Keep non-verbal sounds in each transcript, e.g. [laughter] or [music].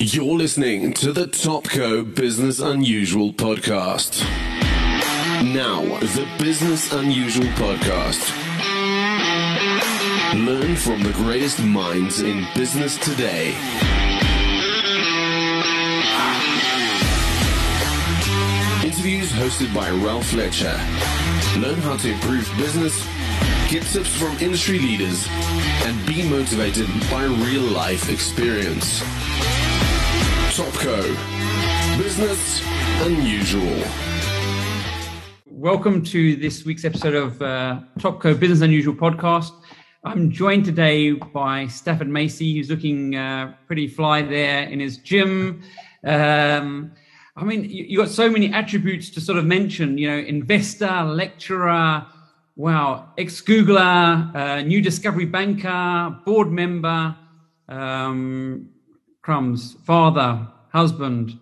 You're listening to the Topco Business Unusual podcast. Now, the Business Unusual podcast. Learn from the greatest minds in business today. Interviews hosted by Ralph Fletcher. Learn how to improve business, get tips from industry leaders, and be motivated by real life experience. Topco. Business Unusual. Welcome to this week's episode of uh, Topco Business Unusual podcast. I'm joined today by Stafford Masie, who's looking uh, pretty fly there in his gym. Um, I mean, you, you got so many attributes to sort of mention, you know, investor, lecturer, wow, ex Googler, uh, new discovery banker, board member, um, crumbs, father, husband,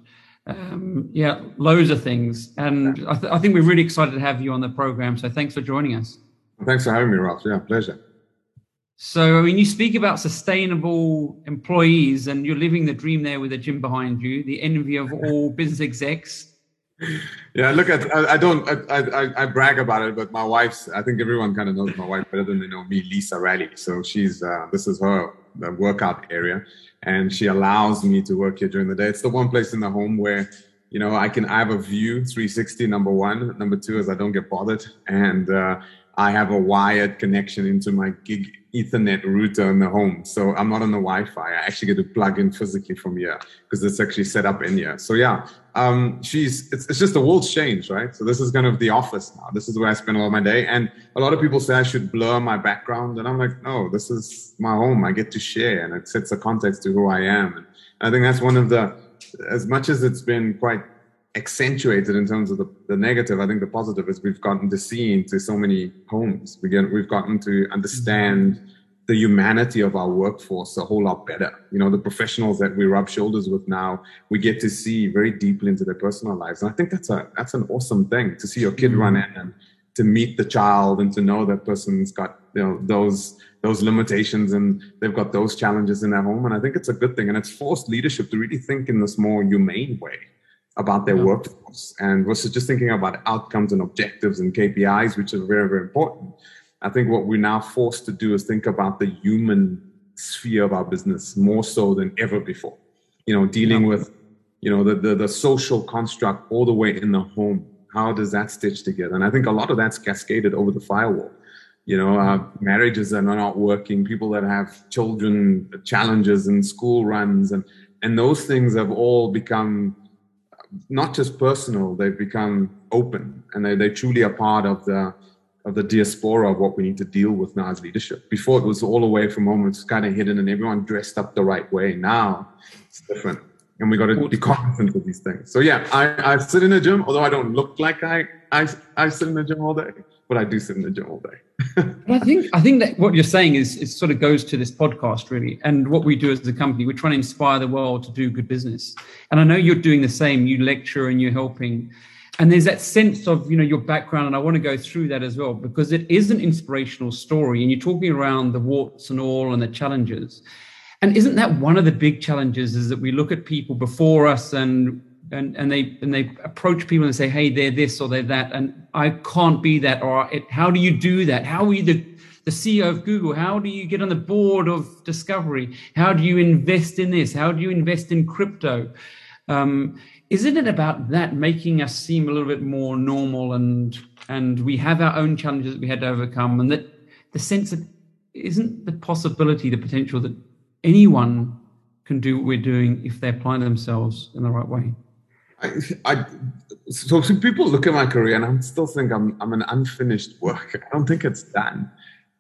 um, yeah, loads of things. And I, th- I think we're really excited to have you on the program. So thanks for joining us. Thanks for having me, Ralph. Yeah, pleasure. So, I mean, you speak about sustainable employees, and you're living the dream there with a gym behind you, the envy of [laughs] all business execs. Yeah, look at I, I don't I, I, I brag about it, but my wife's I think everyone kind of knows my wife better than they know me, Lisa Raleigh. So she's uh, this is her the workout area, and she allows me to work here during the day. It's the one place in the home where you know I can I have a view 360. Number one, number two is I don't get bothered, and uh, I have a wired connection into my gig Ethernet router in the home. So I'm not on the Wi-Fi. I actually get to plug in physically from here because it's actually set up in here. So yeah, um, she's it's, it's just the world's changed, right? So this is kind of the office now. This is where I spend a lot of my day. And a lot of people say I should blur my background, and I'm like, no, this is my home. I get to share, and it sets a context to who I am. And I think that's one of the, as much as it's been quite accentuated in terms of the, the negative. I think the positive is we've gotten to see into so many homes. We get, we've gotten to understand the humanity of our workforce a whole lot better. You know, the professionals that we rub shoulders with now, we get to see very deeply into their personal lives. And I think that's a that's an awesome thing to see your kid mm. run in and to meet the child and to know that person's got you know those those limitations and they've got those challenges in their home. And I think it's a good thing. And it's forced leadership to really think in this more humane way about their yeah. workforce and versus just thinking about outcomes and objectives and KPIs, which are very, very important. I think what we're now forced to do is think about the human sphere of our business more so than ever before. You know, dealing yeah. with, you know, the, the, the social construct all the way in the home. How does that stitch together? And I think a lot of that's cascaded over the firewall. You know, uh, marriages that are not working, people that have children challenges and school runs, and and those things have all become not just personal, they've become open and they, they truly are part of the of the diaspora of what we need to deal with now as leadership. Before it was all away from home, it's kind of hidden and everyone dressed up the right way. Now it's different. And we got to be cognizant of these things. So yeah, I, I sit in the gym, although I don't look like I, I I sit in the gym all day, but I do sit in the gym all day. I think I think that what you're saying is it sort of goes to this podcast really, and what we do as a company. We're trying to inspire the world to do good business, and I know you're doing the same. You lecture and you're helping, and there's that sense of you know your background, and I want to go through that as well because it is an inspirational story, and you're talking around the warts and all and the challenges. And isn't that one of the big challenges is that we look at people before us and and and they and they approach people and say, "Hey, they're this or they're that," and I can't be that. Or it, how do you do that? How are you the the CEO of Google? How do you get on the board of Discovery? How do you invest in this? How do you invest in crypto? Um, isn't it about that making us seem a little bit more normal and and we have our own challenges that we had to overcome, and that the sense that isn't the possibility, the potential that anyone can do what we're doing if they apply themselves in the right way. I, so, so people look at my career and I still think I'm I'm an unfinished work. I don't think it's done.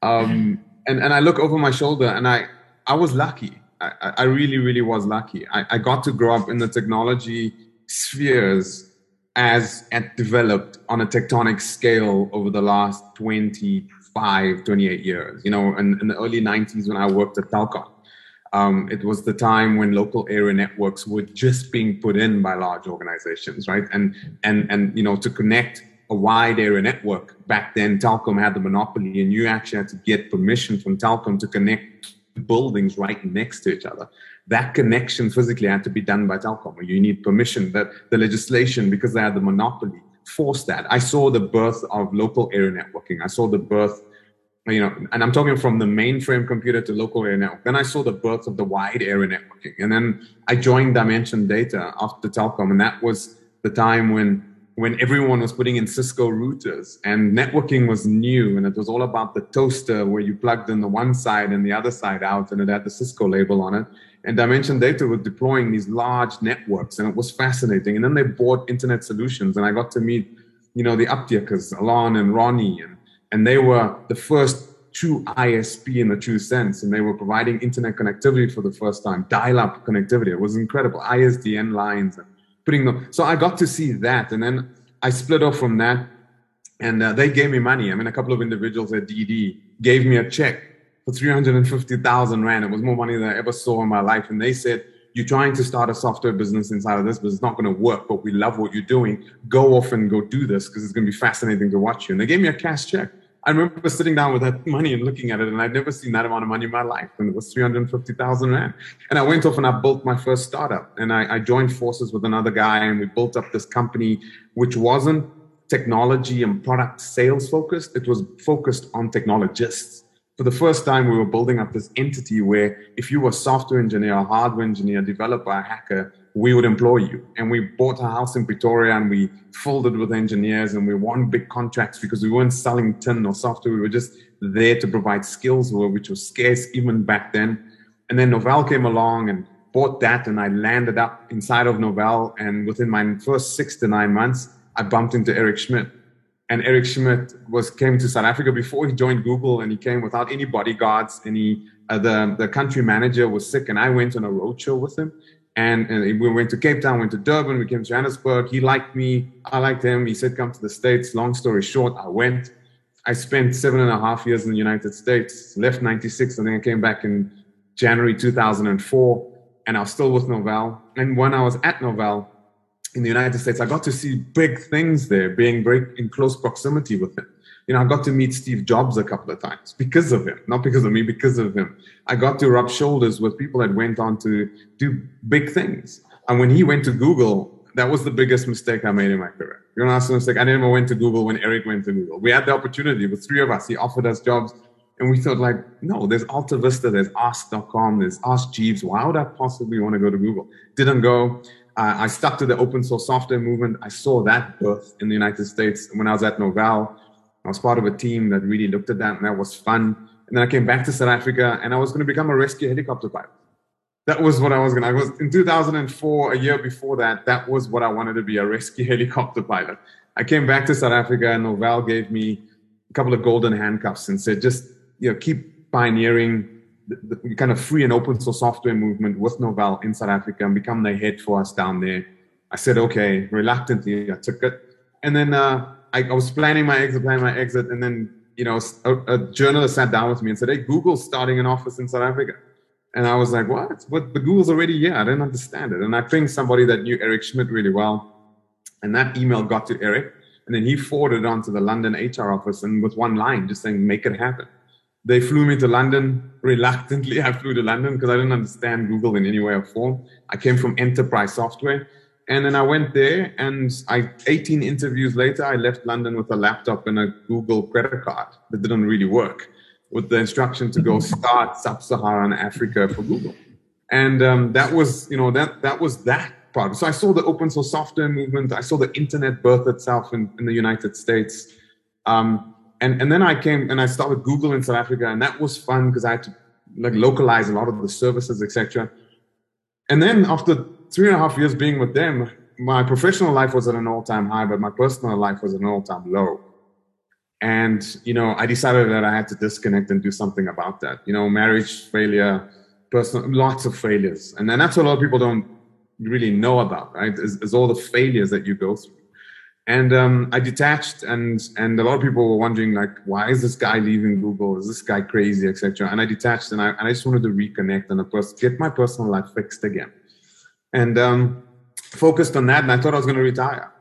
Um, and and I look over my shoulder and I I was lucky. I, I really really was lucky. I, I got to grow up in the technology spheres as it developed on a tectonic scale over the last 25, 28 years. You know, in, in the early 90s when I worked at Telkom um, it was the time when local area networks were just being put in by large organizations, right? And and and you know to connect a wide area network back then, Telkom had the monopoly, and you actually had to get permission from Telkom to connect buildings right next to each other. that connection physically had to be done by Telkom. You need permission. That the legislation, because they had the monopoly, forced that. I saw the birth of local area networking. I saw the birth, you know, and I'm talking from the mainframe computer to local area network. Then I saw the birth of the wide area networking, and then I joined Dimension Data after Telkom, and that was the time when when everyone was putting in Cisco routers and networking was new and it was all about the toaster where you plugged in the one side and the other side out and it had the Cisco label on it. And Dimension Data were deploying these large networks and it was fascinating. And then they bought internet solutions and I got to meet, you know, the Aptekers, Alon and Ronnie, and, and they were the first true ISP in the true sense. And they were providing internet connectivity for the first time, dial-up connectivity. It was incredible. ISDN lines and putting them. So I got to see that, and then I split off from that, and uh, they gave me money. I mean, a couple of individuals at DD gave me a check for three hundred and fifty thousand rand. It was more money than I ever saw in my life, and they said. You're trying to start a software business inside of this, but it's not going to work. But we love what you're doing. Go off and go do this because it's going to be fascinating to watch you. And they gave me a cash check. I remember sitting down with that money and looking at it, and I'd never seen that amount of money in my life. And it was 350,000 Rand. And I went off and I built my first startup. And I, I joined forces with another guy, and we built up this company, which wasn't technology and product sales focused, it was focused on technologists. For the first time, we were building up this entity where if you were a software engineer, a hardware engineer, developer, a hacker, we would employ you. And we bought a house in Pretoria and we filled it with engineers and we won big contracts because we weren't selling tin or software. We were just there to provide skills, which was scarce even back then. And then Novell came along and bought that and I landed up inside of Novell. And within my first six to nine months, I bumped into Eric Schmidt. And Eric Schmidt was came to South Africa before he joined Google, and he came without any bodyguards. He, uh, the the country manager was sick, and I went on a roadshow with him. And, and we went to Cape Town, went to Durban, we came to Johannesburg. He liked me, I liked him. He said, "Come to the States." Long story short, I went. I spent seven and a half years in the United States. Left '96, and then I came back in January 2004, and I was still with Novell. And when I was at Novell in the United States, I got to see big things there, being very in close proximity with him you know, I got to meet Steve Jobs a couple of times because of him, not because of me, because of him. I got to rub shoulders with people that went on to do big things. And when he went to Google, that was the biggest mistake I made in my career. You know, that's the mistake. I never went to Google when Eric went to Google. We had the opportunity with three of us. He offered us jobs. And we thought, like, no, there's Alta Vista, there's Ask.com, there's Ask Jeeves. Why would I possibly want to go to Google? Didn't go. Uh, I stuck to the open source software movement. I saw that birth in the United States when I was at Novell. I was part of a team that really looked at that, and that was fun. And then I came back to South Africa, and I was going to become a rescue helicopter pilot. That was what I was going to. I was in 2004, a year before that. That was what I wanted to be a rescue [laughs] helicopter pilot. I came back to South Africa, and Novell gave me a couple of golden handcuffs and said, just you know, keep pioneering the, kind of free and open source software movement with Novell in South Africa and become the head for us down there. I said, okay, reluctantly, I took it. And then uh, I, I, was planning my exit, planning my exit, and then you know a, a, journalist sat down with me and said, "Hey, Google's starting an office in South Africa," and I was like, "What? But The Google's already here? I didn't understand it." And I pinged somebody that knew Eric Schmidt really well, and that email got to Eric, and then he forwarded on to the London HR office, and with one line, just saying, "Make it happen." They flew me to London reluctantly. [laughs] I flew to London because I didn't understand Google in any way or form. I came from enterprise software and then I went there, and I 18 interviews later, I left London with a laptop and a Google credit card that didn't really work, with the instruction to go [laughs] start sub-Saharan Africa for Google, and um, that was, you know, that that was that part. So I saw the open source software movement. I saw the internet birth itself in, in the United States, um, and and then I came and I started Google in South Africa, and that was fun because I had to like localize a lot of the services, etc. And then after three and a half years being with them, my professional life was at an all-time high, but my personal life was at an all-time low. And you know, I decided that I had to disconnect and do something about that. You know, marriage failure, personal, lots of failures, and then that's what a lot of people don't really know about, right? Is, is all the failures that you go through. And um, I detached, and and a lot of people were wondering like, why is this guy leaving Google? Is this guy crazy, etc. And I detached, and I, and I just wanted to reconnect and of course get my personal life fixed again and um, focused on that. And I thought I was going to retire.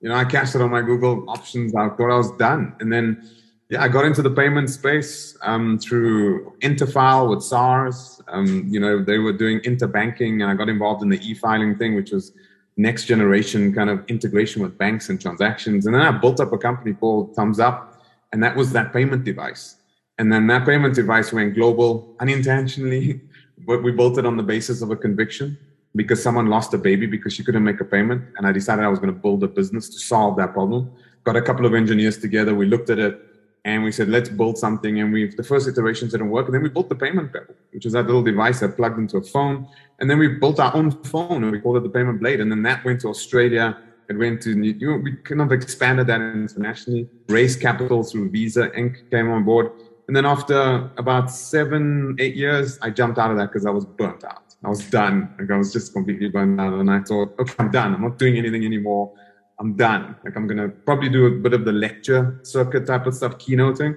You know, I cashed it on my Google options. I thought I was done. And then yeah, I got into the payment space um, through Interfile with SARS. Um, you know, they were doing interbanking, and I got involved in the e-filing thing, which was next generation kind of integration with banks and transactions. And then I built up a company called Thumbzup, and that was that payment device. And then that payment device went global unintentionally, [laughs] but we built it on the basis of a conviction because someone lost a baby because she couldn't make a payment. And I decided I was going to build a business to solve that problem. Got a couple of engineers together. We looked at it and we said let's build something. And we the first iterations didn't work. And then we built the payment pebble which is that little device that plugged into a phone. And then we built our own phone and we called it the payment blade. And then that went to australia. It went to you know, we kind of expanded that internationally raised capital through visa inc came on board. And then after about seven eight years i jumped out of that because i was burnt out. I was done. Like i was just completely burnt out. And i thought okay i'm done. I'm not doing anything anymore I'm done. Like I'm gonna probably do a bit of the lecture circuit type of stuff, keynoting,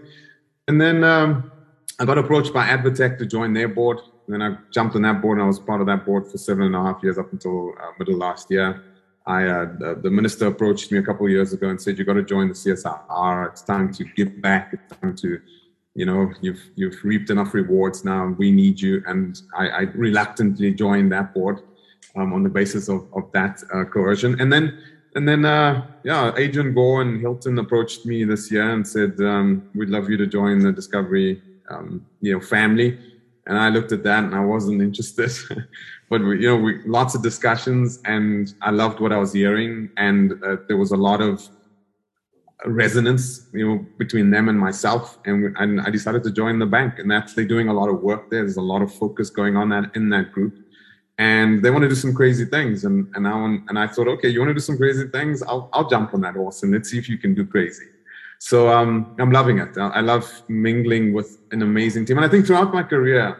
and then um, I got approached by Advtech to join their board. And then I jumped on that board, and I was part of that board for seven and a half years up until uh, middle last year. I uh, the, the, minister approached me a couple of years ago and said, "You got to join the CSIR. It's time to give back. It's time to." You know, you've you've reaped enough rewards now. We need you, and I, I reluctantly joined that board um, on the basis of of that uh, coercion. And then and then, uh, yeah, Adrian Gore and Hilton approached me this year and said, um, "We'd love you to join the Discovery, um, you know, family." And I looked at that and I wasn't [laughs] interested. but we, you know, we lots of discussions, and I loved what I was hearing, and uh, there was a lot of resonance, you know, between them and myself. And, and I decided to join the bank, and that's they're doing a lot of work there. There's a lot of focus going on that in that group and they want to do some crazy things. And and I want, and I thought, okay, you want to do some crazy things? I'll I'll jump on that horse and let's see if you can do crazy. So um, I'm loving it. I love mingling with an amazing team, and I think throughout my career,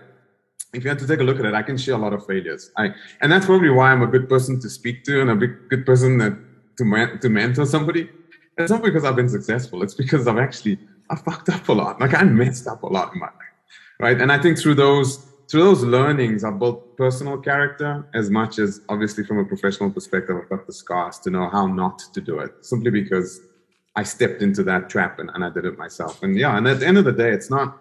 if you had to take a look at it, I can share a lot of failures. I and that's probably why I'm a good person to speak to and a big, good person that to man, to mentor somebody. It's not because I've been successful. It's because I've actually I fucked up a lot. Like I messed up a lot in my life, right? And I think through those through those learnings, I've built personal character as much as obviously from a professional perspective, I've got the scars to know how not to do it simply because I stepped into that trap and, and I did it myself. And yeah, and at the end of the day, it's not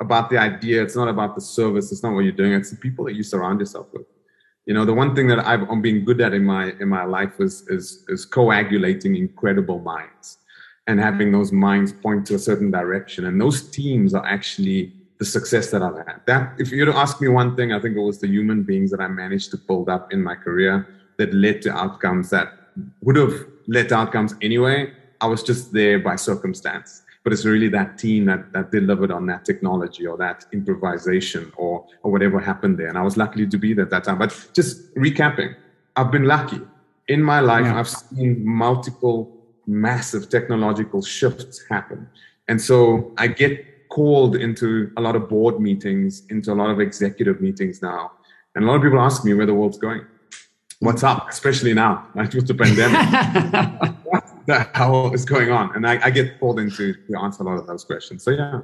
about the idea, it's not about the service, it's not what you're doing, it's the people that you surround yourself with. You know, the one thing that I've, I'm being good at in my in my life is is is coagulating incredible minds and having mm. those minds point to a certain direction. And those teams are actually the success that I've had. That, if you were to ask me one thing, I think it was the human beings that I managed to build up in my career that led to outcomes that would have led to outcomes anyway. I was just there by circumstance. But it's really that team that, that delivered on that technology or that improvisation or, or whatever happened there. And I was lucky to be there at that time. But just recapping, I've been lucky. In my life, yeah. I've seen multiple massive technological shifts happen. And so I get called into a lot of board meetings, into a lot of executive meetings now. And a lot of people ask me where the world's going. What's up, especially now, right, with the pandemic? [laughs] what the hell is going on? And I, I, get called into to answer a lot of those questions. So yeah.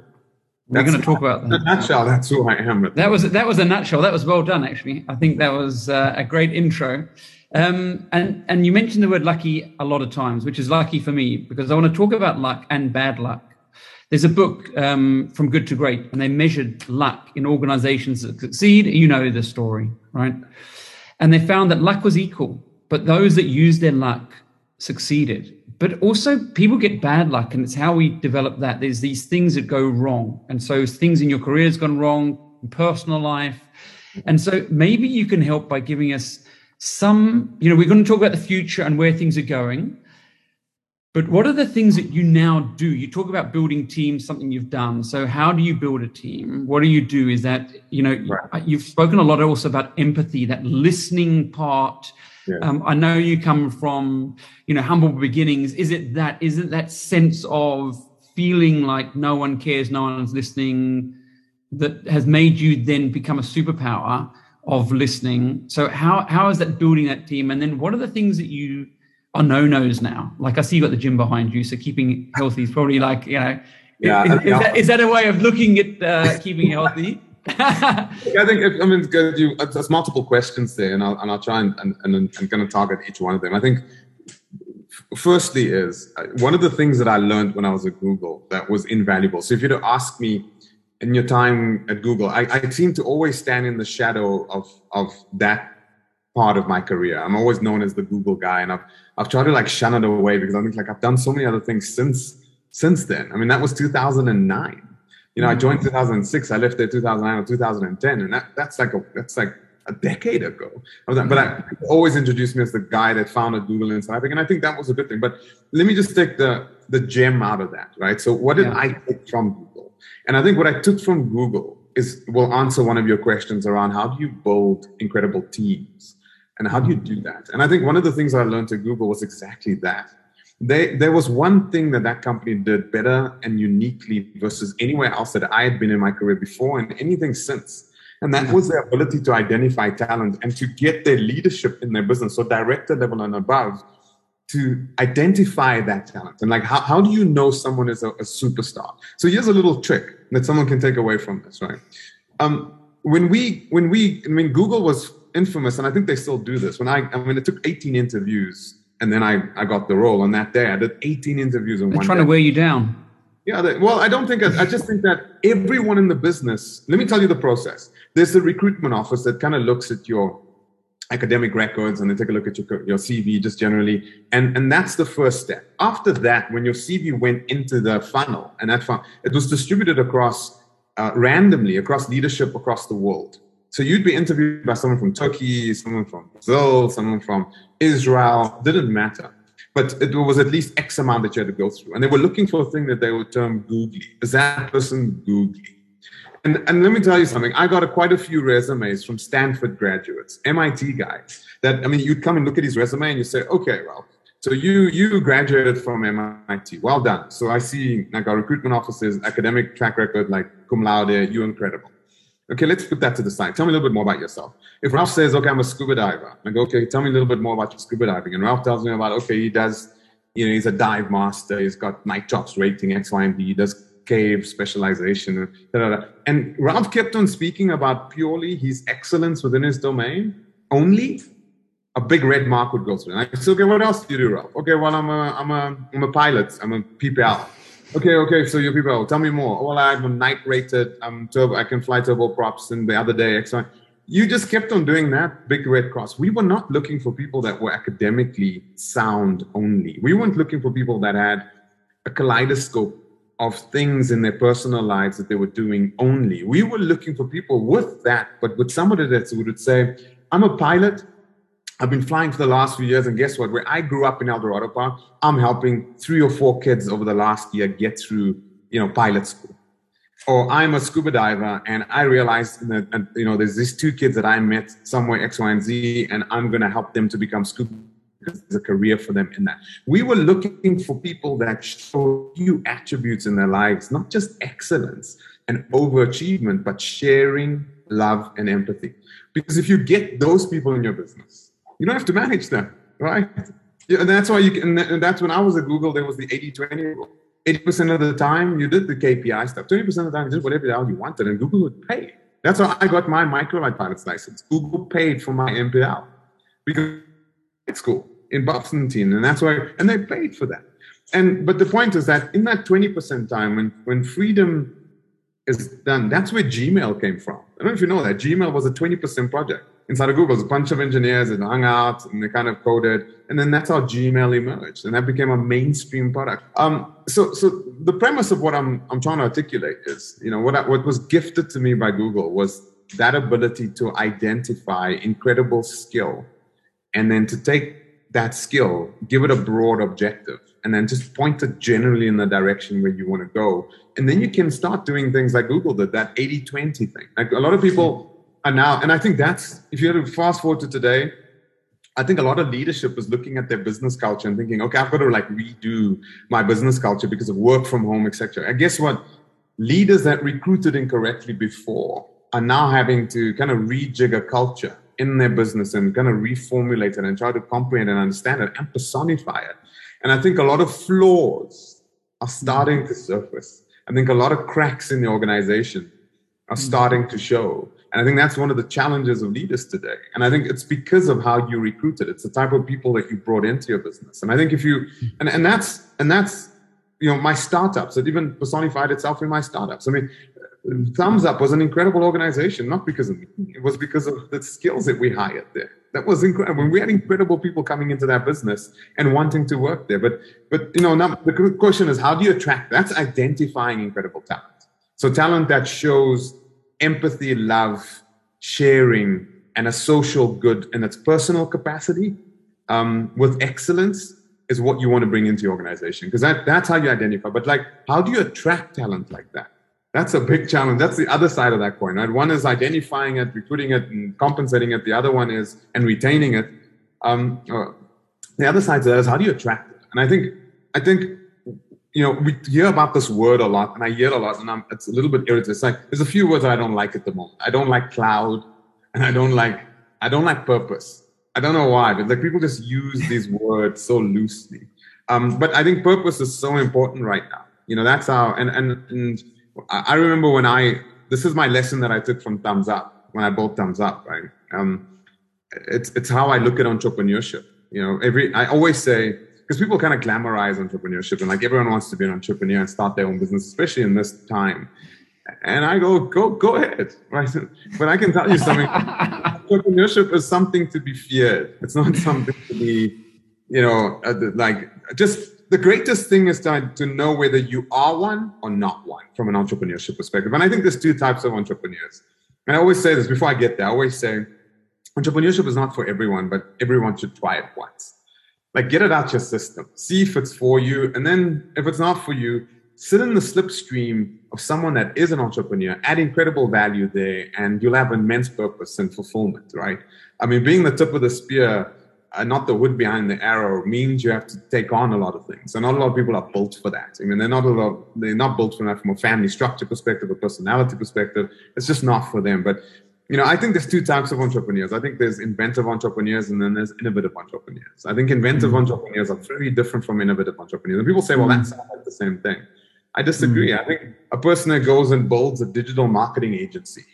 We're going to talk about that. [laughs] In a nutshell, that's who I am. That was that was a nutshell. That was well done, actually. I think that was uh, a great intro. Um, and and you mentioned the word lucky a lot of times, which is lucky for me because I want to talk about luck and bad luck there's a book um, from good to great, and they measured luck in organizations that succeed. You know the story, right? And they found that luck was equal, but those that used their luck succeeded. But also, people get bad luck, and it's how we develop that. There's these things that go wrong. And so, things in your career has gone wrong, personal life. And so, maybe you can help by giving us some, you know, we're going to talk about the future and where things are going. But what are the things that you now do? You talk about building teams, something you've done. So how do you build a team? What do you do? Is that, you know, right. you've spoken a lot also about empathy, that listening part. Yeah. Um, I know you come from, you know, humble beginnings. Is it that, is it that sense of feeling like no one cares, no one's listening that has made you then become a superpower of listening? So how, how is that building that team? And then what are the things that you, are no nos now. Like I see you got the gym behind you, so keeping healthy is probably like you know. Yeah, is, is, yeah. That, is that a way of looking at uh, [laughs] keeping healthy? I think if, I mean you, there's multiple questions there, and I'll and I'll try and and, and, and kind of target each one of them. I think Firstly, is uh, one of the things that I learned when I was at Google that was invaluable. So if you were to ask me in your time at Google, I, I seem to always stand in the shadow of of that part of my career. I'm always known as the Google guy, and I've I've tried to like shun it away because I think like I've done so many other things since since then. I mean, that was 2009. You know, I joined mm-hmm. 2006. I left there 2009 or 2010, and that that's like a that's like a decade ago. But I mm-hmm. always introduced me as the guy that founded Google Inside, and I think that was a good thing. But let me just take the the gem out of that, right? So, what did yeah. I take from Google? And I think what I took from Google is will answer one of your questions around how do you build incredible teams and how do you do that? And I think one of the things I learned at Google was exactly that they, there was one thing that that company did better and uniquely versus anywhere else that I had been in my career before and anything since. And that was their ability to identify talent and to get their leadership in their business, so director level and above, to identify that talent. And like, how, how do you know someone is a, a superstar? So here's a little trick that someone can take away from this, right? Um, when we, when we, mean, Google was infamous, and I think they still do this. When I, I mean, it took 18 interviews and then I, I got the role on that day. I did 18 interviews in They're one trying day. to wear you down. Yeah, they, well, I don't think, I, I just think that everyone in the business, let me tell you the process. There's the recruitment office that kind of looks at your academic records and they take a look at your, your CV just generally. And, and that's the first step. After that, when your CV went into the funnel and that funnel, it was distributed across uh, randomly across leadership across the world. So you'd be interviewed by someone from Turkey, someone from Brazil, someone from Israel, didn't matter. But it was at least X amount that you had to go through. And they were looking for a thing that they would term googly. Is that person googly? And, and let me tell you something. I got a, quite a few resumes from Stanford graduates, MIT guys. That I mean, you'd come and look at his resume and you say, okay, well, so you you graduated from MIT. Well done. So I see like our recruitment officers, academic track record, like cum laude, you're incredible. Okay, let's put that to the side. Tell me a little bit more about yourself. If Ralph says, okay, I'm a scuba diver, I go, okay, tell me a little bit more about your scuba diving. And Ralph tells me about, okay, he does, you know, he's a dive master, he's got nitrox rating, X, Y, and Z, he does cave specialization. Da, da, da. And Ralph kept on speaking about purely his excellence within his domain only. A big red mark would go through. And I said, okay, what else do you do, Ralph? Okay, well, I'm a, I'm a, I'm a pilot. I'm a PPL. Okay, okay. So your people, tell me more. Oh, well, I'm a night rated. I'm turbo. I can fly turboprops. And the other day, excellent. You just kept on doing that big red cross. We were not looking for people that were academically sound only. We weren't looking for people that had a kaleidoscope of things in their personal lives that they were doing only. We were looking for people with that, but with somebody that would say, I'm a pilot. I've been flying for the last few years, and guess what? Where I grew up in Eldorado Park, I'm helping three or four kids over the last year get through, you know, pilot school. Or I'm a scuba diver, and I realized that, you know, there's these two kids that I met somewhere X, Y, and Z, and I'm going to help them to become scuba because there's a career for them in that. We were looking for people that show you attributes in their lives, not just excellence and overachievement, but sharing, love, and empathy. Because if you get those people in your business, you don't have to manage them, right? Yeah, and that's why you can, and that's when I was at Google, there was the 80 20 rule. 80% of the time you did the KPI stuff, 20% of the time you did whatever the hell you wanted, and Google would pay. That's how I got my microlight pilot's license. Google paid for my MPL because it's school in Boston, and that's why, and they paid for that. And but the point is that in that 20% time, when when freedom is done, that's where Gmail came from. I don't know if you know that Gmail was a 20% project inside of Google. a bunch of engineers that hung out and they kind of coded, and then that's how Gmail emerged, and that became a mainstream product. Um, so, so the premise of what I'm I'm trying to articulate is, you know, what I, what was gifted to me by Google was that ability to identify incredible skill, and then to take that skill, give it a broad objective, and then just point it generally in the direction where you want to go. And then you can start doing things like Google did, that 80 20 thing. Like a lot of people and now, and I think that's if you had to fast forward to today, I think a lot of leadership is looking at their business culture and thinking, okay, I've got to like redo my business culture because of work from home, etc. And guess what? Leaders that recruited incorrectly before are now having to kind of rejig a culture in their business and kind of reformulate it and try to comprehend and understand it and personify it. And I think a lot of flaws are starting to surface. I think a lot of cracks in the organization are starting to show And I think that's one of the challenges of leaders today. And I think it's because of how you recruited. It's the type of people that you brought into your business. And I think if you and, and that's and that's you know my startups. It even personified itself in my startups. I mean, Thumbzup was an incredible organization, not because of me. It was because of the skills that we hired there. That was incredible. We had incredible people coming into that business and wanting to work there. But but you know, now the question is how do you attract? That's identifying incredible talent. So talent that shows empathy, love, sharing, and a social good in its personal capacity um, with excellence is what you want to bring into your organization because that, that's how you identify. But like, how do you attract talent like that? That's a big challenge. That's the other side of that coin, right? One is identifying it, recruiting it, and compensating it. The other one is and retaining it. Um, uh, the other side of that is how do you attract it? And I think, I think you know, we hear about this word a lot, and I hear it a lot, and I'm, it's a little bit irritating. It's like there's a few words that I don't like at the moment. I don't like cloud, and I don't like I don't like purpose. I don't know why, but like people just use these words so loosely. Um, but I think purpose is so important right now. You know, that's how. And and and I remember when I this is my lesson that I took from Thumbzup when I bought Thumbzup. Right. Um, it's it's how I look at entrepreneurship. You know, every I always say because people kind of glamorize entrepreneurship and like everyone wants to be an entrepreneur and start their own business, especially in this time. And I go, go, go ahead, right? But I can tell you something. [laughs] entrepreneurship is something to be feared. It's not something to be, you know, uh, like just the greatest thing is to, to know whether you are one or not one from an entrepreneurship perspective. And I think there's two types of entrepreneurs. And I always say this before I get there. I always say entrepreneurship is not for everyone, but everyone should try it once like get it out your system. See if it's for you and then if it's not for you sit in the slipstream of someone that is an entrepreneur add incredible value there and you'll have immense purpose and fulfillment right? I mean being the tip of the spear uh, not the wood behind the arrow means you have to take on a lot of things. And not a lot of people are built for that. I mean they're not a lot they're not built for that from a family structure perspective a personality perspective. It's just not for them. But you know, I think there's two types of entrepreneurs. I think there's inventive entrepreneurs and then there's innovative entrepreneurs. I think inventive mm-hmm. entrepreneurs are very different from innovative entrepreneurs. And people say, well, that sounds like the same thing. I disagree. Mm-hmm. I think a person that goes and builds a digital marketing agency,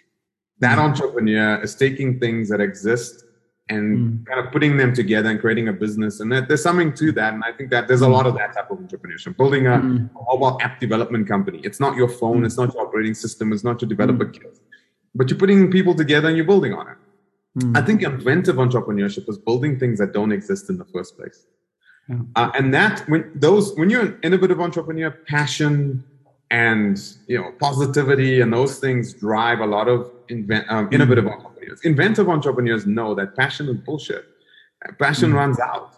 that mm-hmm. entrepreneur is taking things that exist and mm-hmm. kind of putting them together and creating a business. And there's something to that. And I think that there's a lot of that type of entrepreneurship. Building a, a mobile app development company. It's not your phone, it's not your operating system, it's not your developer kit but you're putting people together and you're building on it. Mm. I think inventive entrepreneurship is building things that don't exist in the first place. Yeah. Uh, and that when those when you're an innovative entrepreneur, passion and you know positivity and those things drive a lot of invent, um, innovative mm. entrepreneurs. Inventive entrepreneurs know that passion is bullshit. Passion mm. runs out.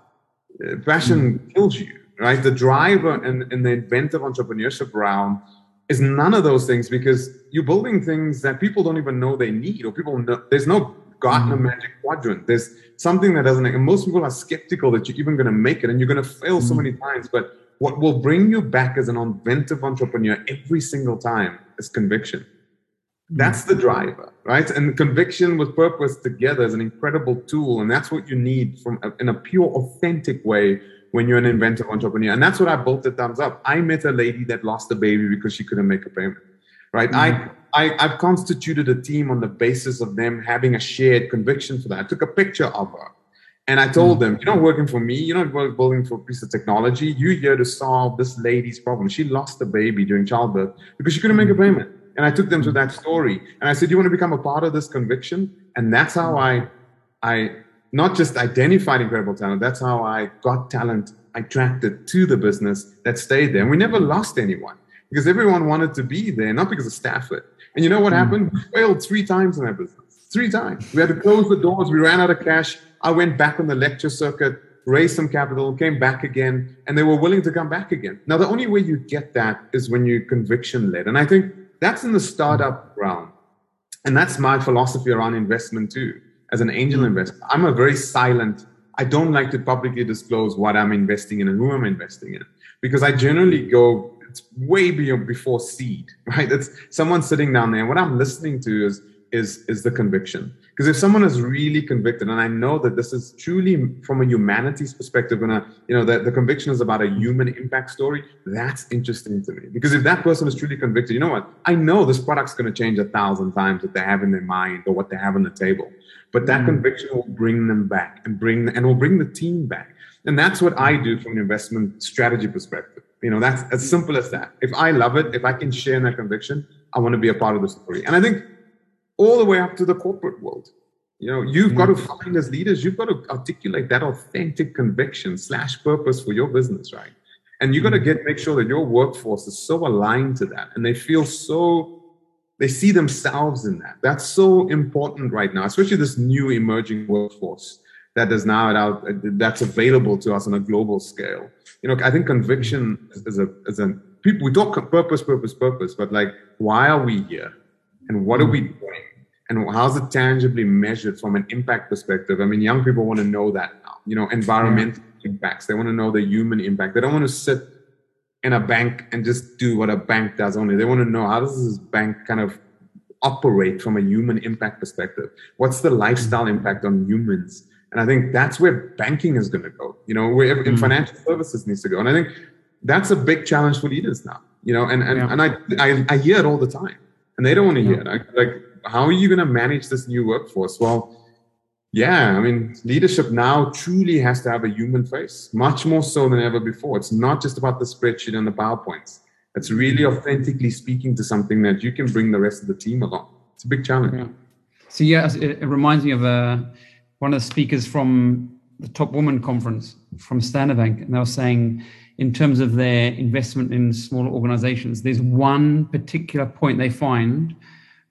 Uh, passion mm. kills you. Right. The driver in, in the inventive entrepreneurship realm is none of those things because you're building things that people don't even know they need or people know there's no Gartner mm-hmm. magic quadrant. There's something that doesn't, and most people are skeptical that you're even going to make it and you're going to fail mm-hmm. so many times. But what will bring you back as an inventive entrepreneur every single time is conviction. Mm-hmm. That's the driver, right? And conviction with purpose together is an incredible tool. And that's what you need from in a pure, authentic way when you're an inventive entrepreneur. And that's what I built the Thumbzup. I met a lady that lost a baby because she couldn't make a payment, right? Mm-hmm. I, I, I've constituted a team on the basis of them having a shared conviction for that. I took a picture of her and I told mm-hmm. them, you're not working for me. You're not working for a piece of technology. You're here to solve this lady's problem. She lost a baby during childbirth because she couldn't make a mm-hmm. payment. And I took them to that story. And I said, you want to become a part of this conviction? And that's how I, I not just identified incredible talent, that's how I got talent attracted to the business that stayed there. And we never lost anyone because everyone wanted to be there, not because of Stafford. And you know what mm. happened? We failed three times in that business. Three times. We had to close the doors. We ran out of cash. I went back on the lecture circuit, raised some capital, came back again, and they were willing to come back again. Now, the only way you get that is when you're conviction led. And I think that's in the startup realm. And that's my philosophy around investment too as an angel hmm. investor, I'm a very silent. I don't like to publicly disclose what I'm investing in and who I'm investing in because I generally go it's way beyond before seed, [laughs] right? It's someone sitting down there. And what I'm listening to is is is the conviction. Because if someone is really convicted, and I know that this is truly from a humanities perspective, and a, you know that the conviction is about a human impact story, that's interesting to me. Because if that person is truly convicted, you know what? I know this product's going to change a thousand times that they have in their mind or what they have on the table. But that mm. conviction will bring them back and bring and will bring the team back. And that's what I do from an investment strategy perspective. You know, that's as simple as that. If I love it, if I can share in that conviction, I want to be a part of the story. And I think all the way up to the corporate world. You know, you've mm got to find as leaders, you've got to articulate that authentic conviction slash purpose for your business, right? And you've got to get make sure that your workforce is so aligned to that and they feel so they see themselves in that. That's so important right now, especially this new emerging workforce that is now out that's available to us on a global scale. You know, I think conviction is a is a people we talk purpose, purpose, purpose, but like why are we here? And what are we mm-hmm. doing? and how's it tangibly measured from an impact perspective? I mean, young people want to know that now. You know, environmental impacts. They want to know the human impact. They don't want to sit in a bank and just do what a bank does only. They want to know how does this bank kind of operate from a human impact perspective? What's the lifestyle mm-hmm. impact on humans? And I think that's where banking is going to go. You know, where in mm. financial services needs to go. And I think that's a big challenge for leaders now. You know, and and, yeah. and I, I I hear it all the time, and they don't want to hear it. I, like how are you going to manage this new workforce? Well, yeah, I mean, leadership now truly has to have a human face, much more so than ever before. It's not just about the spreadsheet and the PowerPoints. It's really authentically speaking to something that you can bring the rest of the team along. It's a big challenge. Yeah. So, yeah, it, reminds me of uh, one of the speakers from the Top Woman Conference from Standard Bank, and they were saying, in terms of their investment in smaller organizations, there's one particular point they find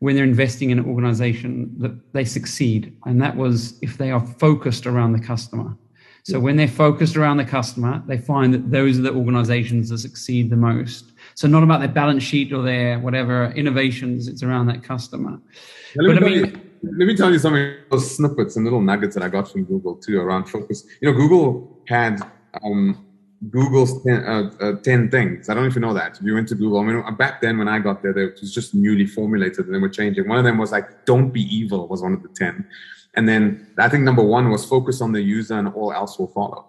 when they're investing in an organization that they succeed. And that was if they are focused around the customer. So when they're focused around the customer, they find that those are the organizations that succeed the most. So not about their balance sheet or their whatever innovations, it's around that customer. Yeah, but I mean, you, let me tell you something, those snippets and little nuggets that I got from Google too around focus. You know, Google had um, Google's 10, uh, uh, 10, things. I don't know if you know that. You went to Google, I mean, back then when I got there, it was just newly formulated and they were changing. One of them was like, don't be evil was one of the 10. And then I think number one was focus on the user and all else will follow.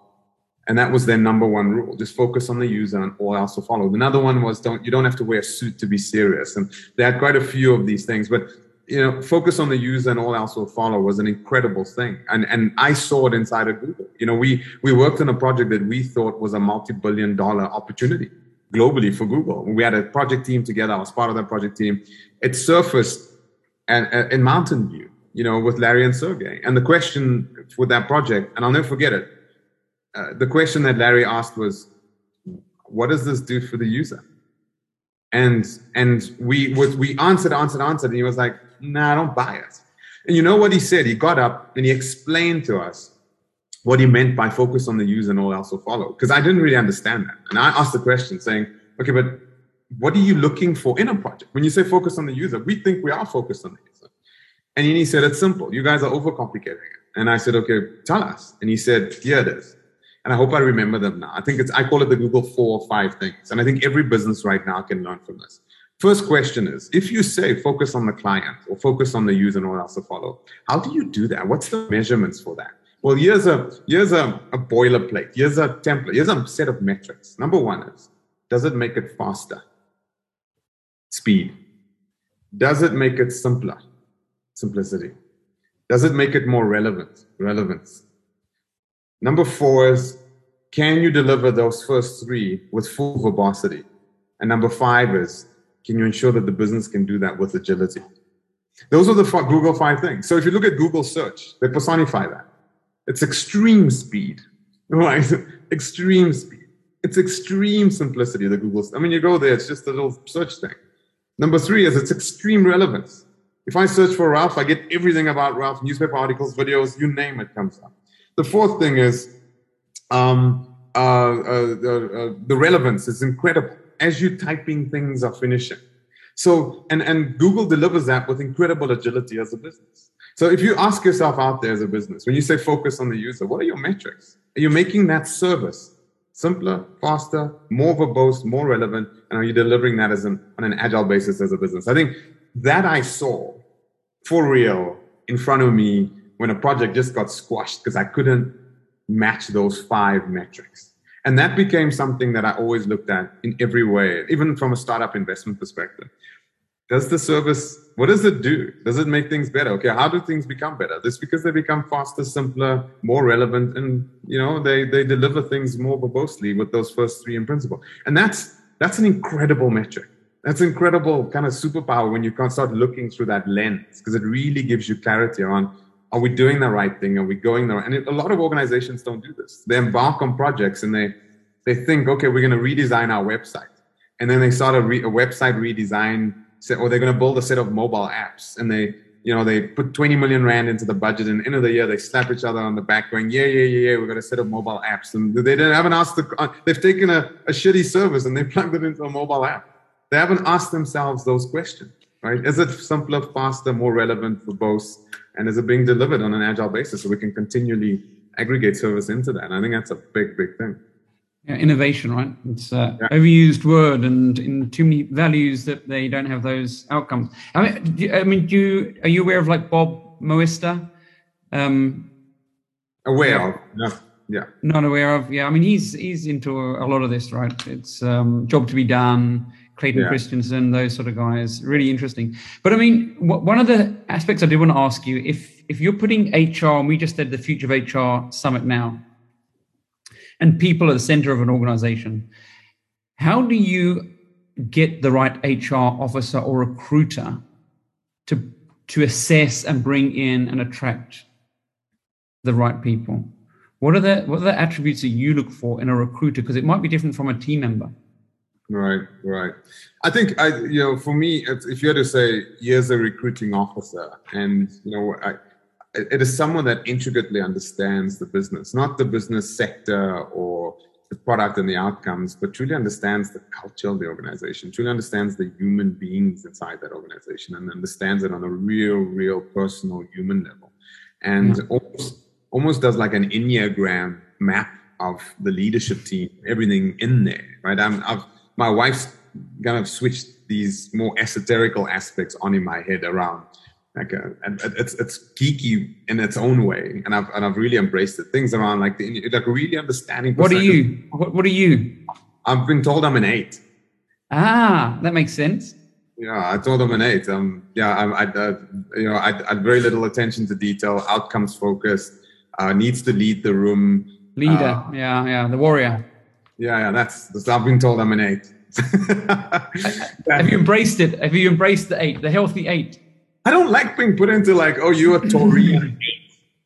And that was their number one rule. Just focus on the user and all else will follow. Another one was don't, you don't have to wear a suit to be serious. And they had quite a few of these things, but you know, focus on the user and all else will follow was an incredible thing. And, and I saw it inside of Google. You know, we, we worked on a project that we thought was a multi-billion dollar opportunity globally for Google. We had a project team together. I was part of that project team. It surfaced and, in Mountain View, you know, with Larry and Sergey. And the question for that project, and I'll never forget it. Uh, the question that Larry asked was, what does this do for the user? And, and we, was, we answered, answered, answered. And he was like, nah, I don't buy it. And you know what he said? He got up and he explained to us what he meant by focus on the user and all else will follow. Because I didn't really understand that. And I asked the question saying, okay, but what are you looking for in a project? When you say focus on the user, we think we are focused on the user. And he said, it's simple. You guys are overcomplicating it. And I said, okay, tell us. And he said, here it is. And I hope I remember them now. I think it's, I call it the Google four or five things. And I think every business right now can learn from this. First question is if you say focus on the client or focus on the user and all else to follow, how do you do that? What's the measurements for that? Well, here's a here's a, a boilerplate. Here's a template. Here's a set of metrics. Number one is does it make it faster? Speed. Does it make it simpler? Simplicity. Does it make it more relevant? Relevance. Number four is can you deliver those first three with full verbosity? And number five is can you ensure that the business can do that with agility? Those are the Google five things. So if you look at Google search, they personify that. It's extreme speed, [laughs] right? extreme speed. It's extreme simplicity, the Google. I mean, you go there, it's just a little search thing. Number three is it's extreme relevance. If I search for Ralph, I get everything about Ralph, newspaper articles, videos, you name it comes up. The fourth thing is um, uh, uh, uh, the relevance is incredible as you're typing things are finishing. So, and, and Google delivers that with incredible agility as a business. So if you ask yourself out there as a business, when you say focus on the user, what are your metrics? Are you making that service simpler, faster, more verbose, more relevant? And are you delivering that as an, on an agile basis as a business? I think that I saw for real in front of me when a project just got squashed because I couldn't match those five metrics. And that became something that I always looked at in every way, even from a startup investment perspective. Does the service, what does it do? Does it make things better? Okay, how do things become better? This because they become faster, simpler, more relevant, and you know, they they deliver things more verbosely with those first three in principle. And that's that's an incredible metric. That's incredible kind of superpower when you can start looking through that lens because it really gives you clarity on are we doing the right thing? Are we going the there? And it, a lot of organizations don't do this. They embark on projects and they they think, okay, we're going to redesign our website, and then they start a, re, a website redesign, or they're going to build a set of mobile apps, and they you know they put 20 million rand into the budget, and end of the year they slap each other on the back, going, yeah, yeah, yeah, yeah, we're going to set of mobile apps, and they didn't, haven't asked the, uh, they've taken a, a shitty service and they [laughs] plugged it into a mobile app. They haven't asked themselves those questions, right? Is it simpler, faster, more relevant for both? And is it being delivered on an agile basis so we can continually aggregate service into that? And i think that's a big big thing. Yeah, innovation right? It's a yeah. overused word and in too many values that they don't have those outcomes. I mean do you, I mean, do you are you aware of like bob moesta um aware of no yeah. Not aware of yeah. I mean he's he's into a, a lot of this right? It's um job to be done Clayton yeah. Christensen, those sort of guys. Really interesting. But I mean, one of the aspects I do want to ask you, if if you're putting HR, and we just did the Future of HR Summit now, and people at the center of an organization, how do you get the right HR officer or recruiter to to assess and bring in and attract the right people? What are the what are the attributes that you look for in a recruiter? Because it might be different from a team member. Right, right. I think I, you know, for me, if you had to say, here's a recruiting officer, and you know, I, it is someone that intricately understands the business, not the business sector or the product and the outcomes, but truly understands the culture of the organization, truly understands the human beings inside that organization, and understands it on a real, real personal human level, and mm-hmm. almost almost does like an enneagram map of the leadership team, everything in there, right? I'm, I've my wife's kind of switched these more esoterical aspects on in my head around like a, uh, and it's it's geeky in its own way and I've and I've really embraced it things around like the like really understanding what are you? what, what are you? I've been told I'm an eight. Ah that makes sense. Yeah I told them an eight. Um yeah I, I uh, you know I, I very little attention to detail outcomes focused uh, needs to lead the room. Leader uh, yeah yeah the warrior yeah, yeah, that's, that's I've been told I'm an eight. [laughs] Have you embraced it? Have you embraced the eight, the healthy eight? I don't like being put into like, oh, you're a Taurus [laughs] eight.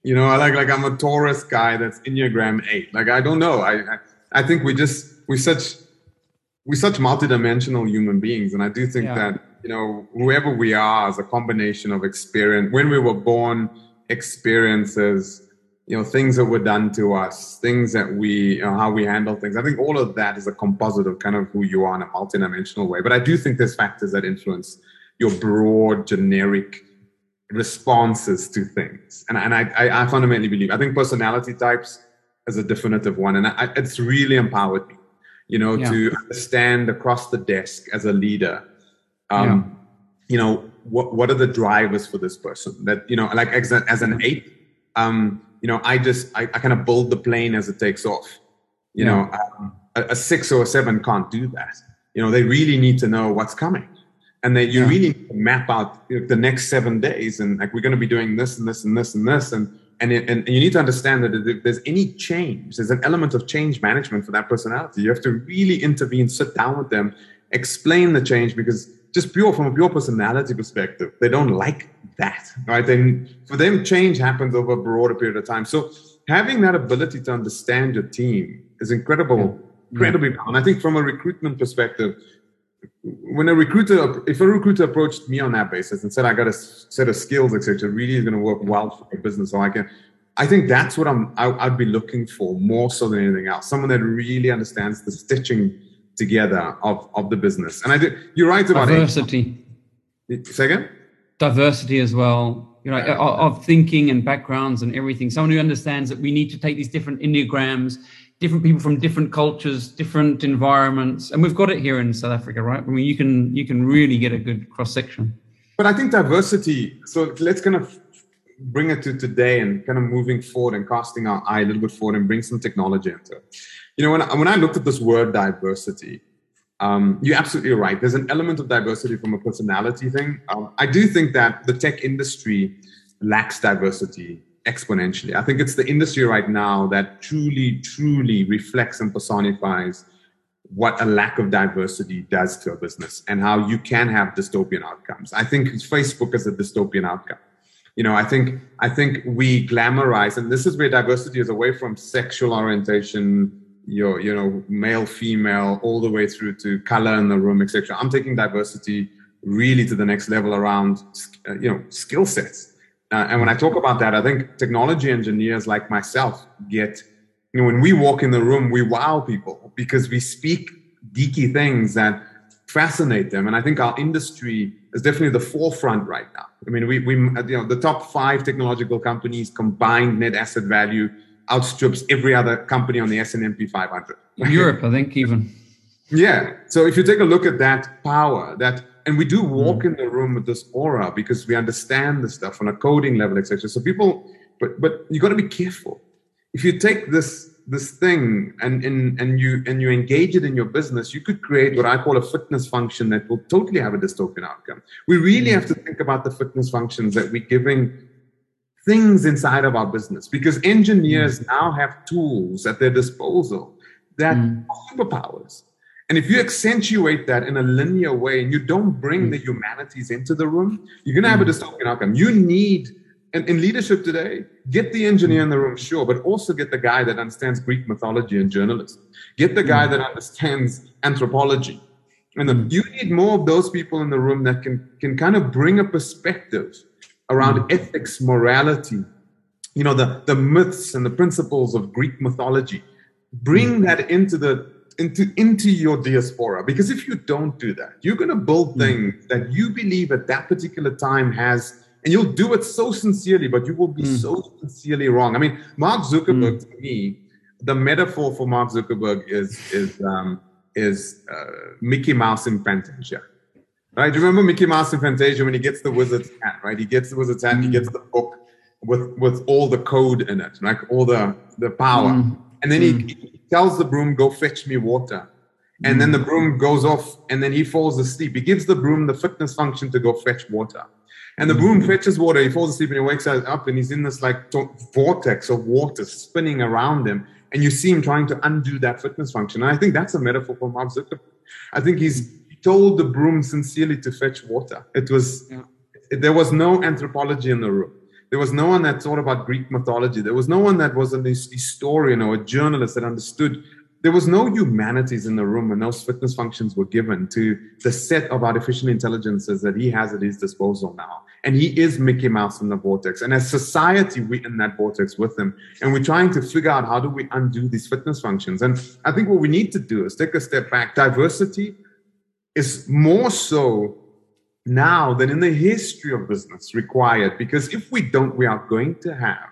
You know, I like like I'm a Taurus guy that's Enneagram eight. Like I don't know. I I, I think we just we such we such multidimensional human beings, and I do think yeah. that you know whoever we are is a combination of experience. When we were born, experiences, you know things that were done to us things that we you know, how we handle things. I think all of that is a composite of kind of who you are in a multidimensional way. But i do think there's factors that influence your broad generic responses to things. And, and I, I, I fundamentally believe i think personality types is a definitive one. And I, it's really empowered me you know yeah. to stand across the desk as a leader um, yeah. you know what what are the drivers for this person? That you know like as, a, as an eight um, you know, I just I, I kind of build the plane as it takes off. You yeah. know, um, a, a, six or a seven can't do that. You know, they really need to know what's coming, and they you yeah. really need to map out you know, the next seven days, and like we're going to be doing this and this and this and this, and and, it, and you need to understand that if there's any change, there's an element of change management for that personality. You have to really intervene, sit down with them, explain the change because just pure from a pure personality perspective, they don't like that, right? And for them, change happens over a broader period of time. So having that ability to understand your team is incredible, incredibly. And I think from a recruitment perspective, when a recruiter, if a recruiter approached me on that basis and said, I got a set of skills, etc., really is going to work well for your business, so I can, I think that's what I'm, I, I'd be looking for more so than anything else. Someone that really understands the stitching together of, of the business. And I do, you're right about diversity. It. Second? Diversity as well, you know, of, of thinking and backgrounds and everything. Someone who understands that we need to take these different enneagrams, different people from different cultures, different environments, and we've got it here in South Africa, right? I mean, you can you can really get a good cross section. but I think diversity. So let's kind of bring it to today and kind of moving forward and casting our eye a little bit forward and bring some technology into it. You know, when I, when I looked at this word diversity, um, you're absolutely right. There's an element of diversity from a personality thing. Um, I do think that the tech industry lacks diversity exponentially. I think it's the industry right now that truly, truly reflects and personifies what a lack of diversity does to a business and how you can have dystopian outcomes. I think Facebook is a dystopian outcome. You know, I think I think we glamorize, and this is where diversity is away from sexual orientation, your you know male, female, all the way through to color in the room, etc. I'm taking diversity really to the next level around uh, you know skill sets. Uh, and when I talk about that, I think technology engineers like myself get you know, when we walk in the room, we wow people because we speak geeky things that fascinate them. And I think our industry is definitely the forefront right now. I mean, we, we, you know, the top five technological companies combined net asset value outstrips every other company on the S&P 500. Europe, I think, even. Yeah. So if you take a look at that power, that and we do walk mm. in the room with this aura because we understand the stuff on a coding level, etc. So people, but but you got to be careful if you take this this thing and, and and you and you engage it in your business, you could create what I call a fitness function that will totally have a dystopian outcome. We really have to think about the fitness functions that we're giving things inside of our business because engineers mm. now have tools at their disposal that mm. are superpowers. And if you accentuate that in a linear way and you don't bring mm. the humanities into the room, you're going to have a mm. dystopian outcome. You need in, in leadership today, get the engineer in the room, sure, but also get the guy that understands Greek mythology and journalism. Get the guy that understands anthropology. And then you need more of those people in the room that can, can kind of bring a perspective around mm. ethics, morality, you know, the, the myths and the principles of Greek mythology. Bring mm. that into the into into your diaspora because if you don't do that you're going to build mm. things that you believe at that particular time has and you'll do it so sincerely, but you will be mm. so sincerely wrong. I mean, Mark Zuckerberg mm. to me, the metaphor for Mark Zuckerberg is is um, is uh, Mickey Mouse in Fantasia. Right? Do you remember Mickey Mouse in Fantasia when he gets the wizard's hat? Right? He gets the wizard's hat. Mm. He gets the book with with all the code in it, like all the the power, mm. and then he, hmm. he tells the broom, "Go fetch me water." And then the broom goes off, and then he falls asleep. He gives the broom the fitness function to go fetch water. And the broom fetches water. He falls asleep and he wakes up and he's in this like vortex of water spinning around him. And you see him trying to undo that fitness function. And I think that's a metaphor for Mark Zuckerberg. I think he's he told the broom sincerely to fetch water. It was yeah. there was no anthropology in the room. There was no one that thought about Greek mythology. There was no one that was a historian or a journalist that understood there was no humanities in the room when those fitness functions were given to the set of artificial intelligences that he has at his disposal now. And he is Mickey Mouse in the vortex. And as society, we're in that vortex with him. And we're trying to figure out how do we undo these fitness functions. And I think what we need to do is take a step back. Diversity is more so now than in the history of business required. Because if we don't, we are going to have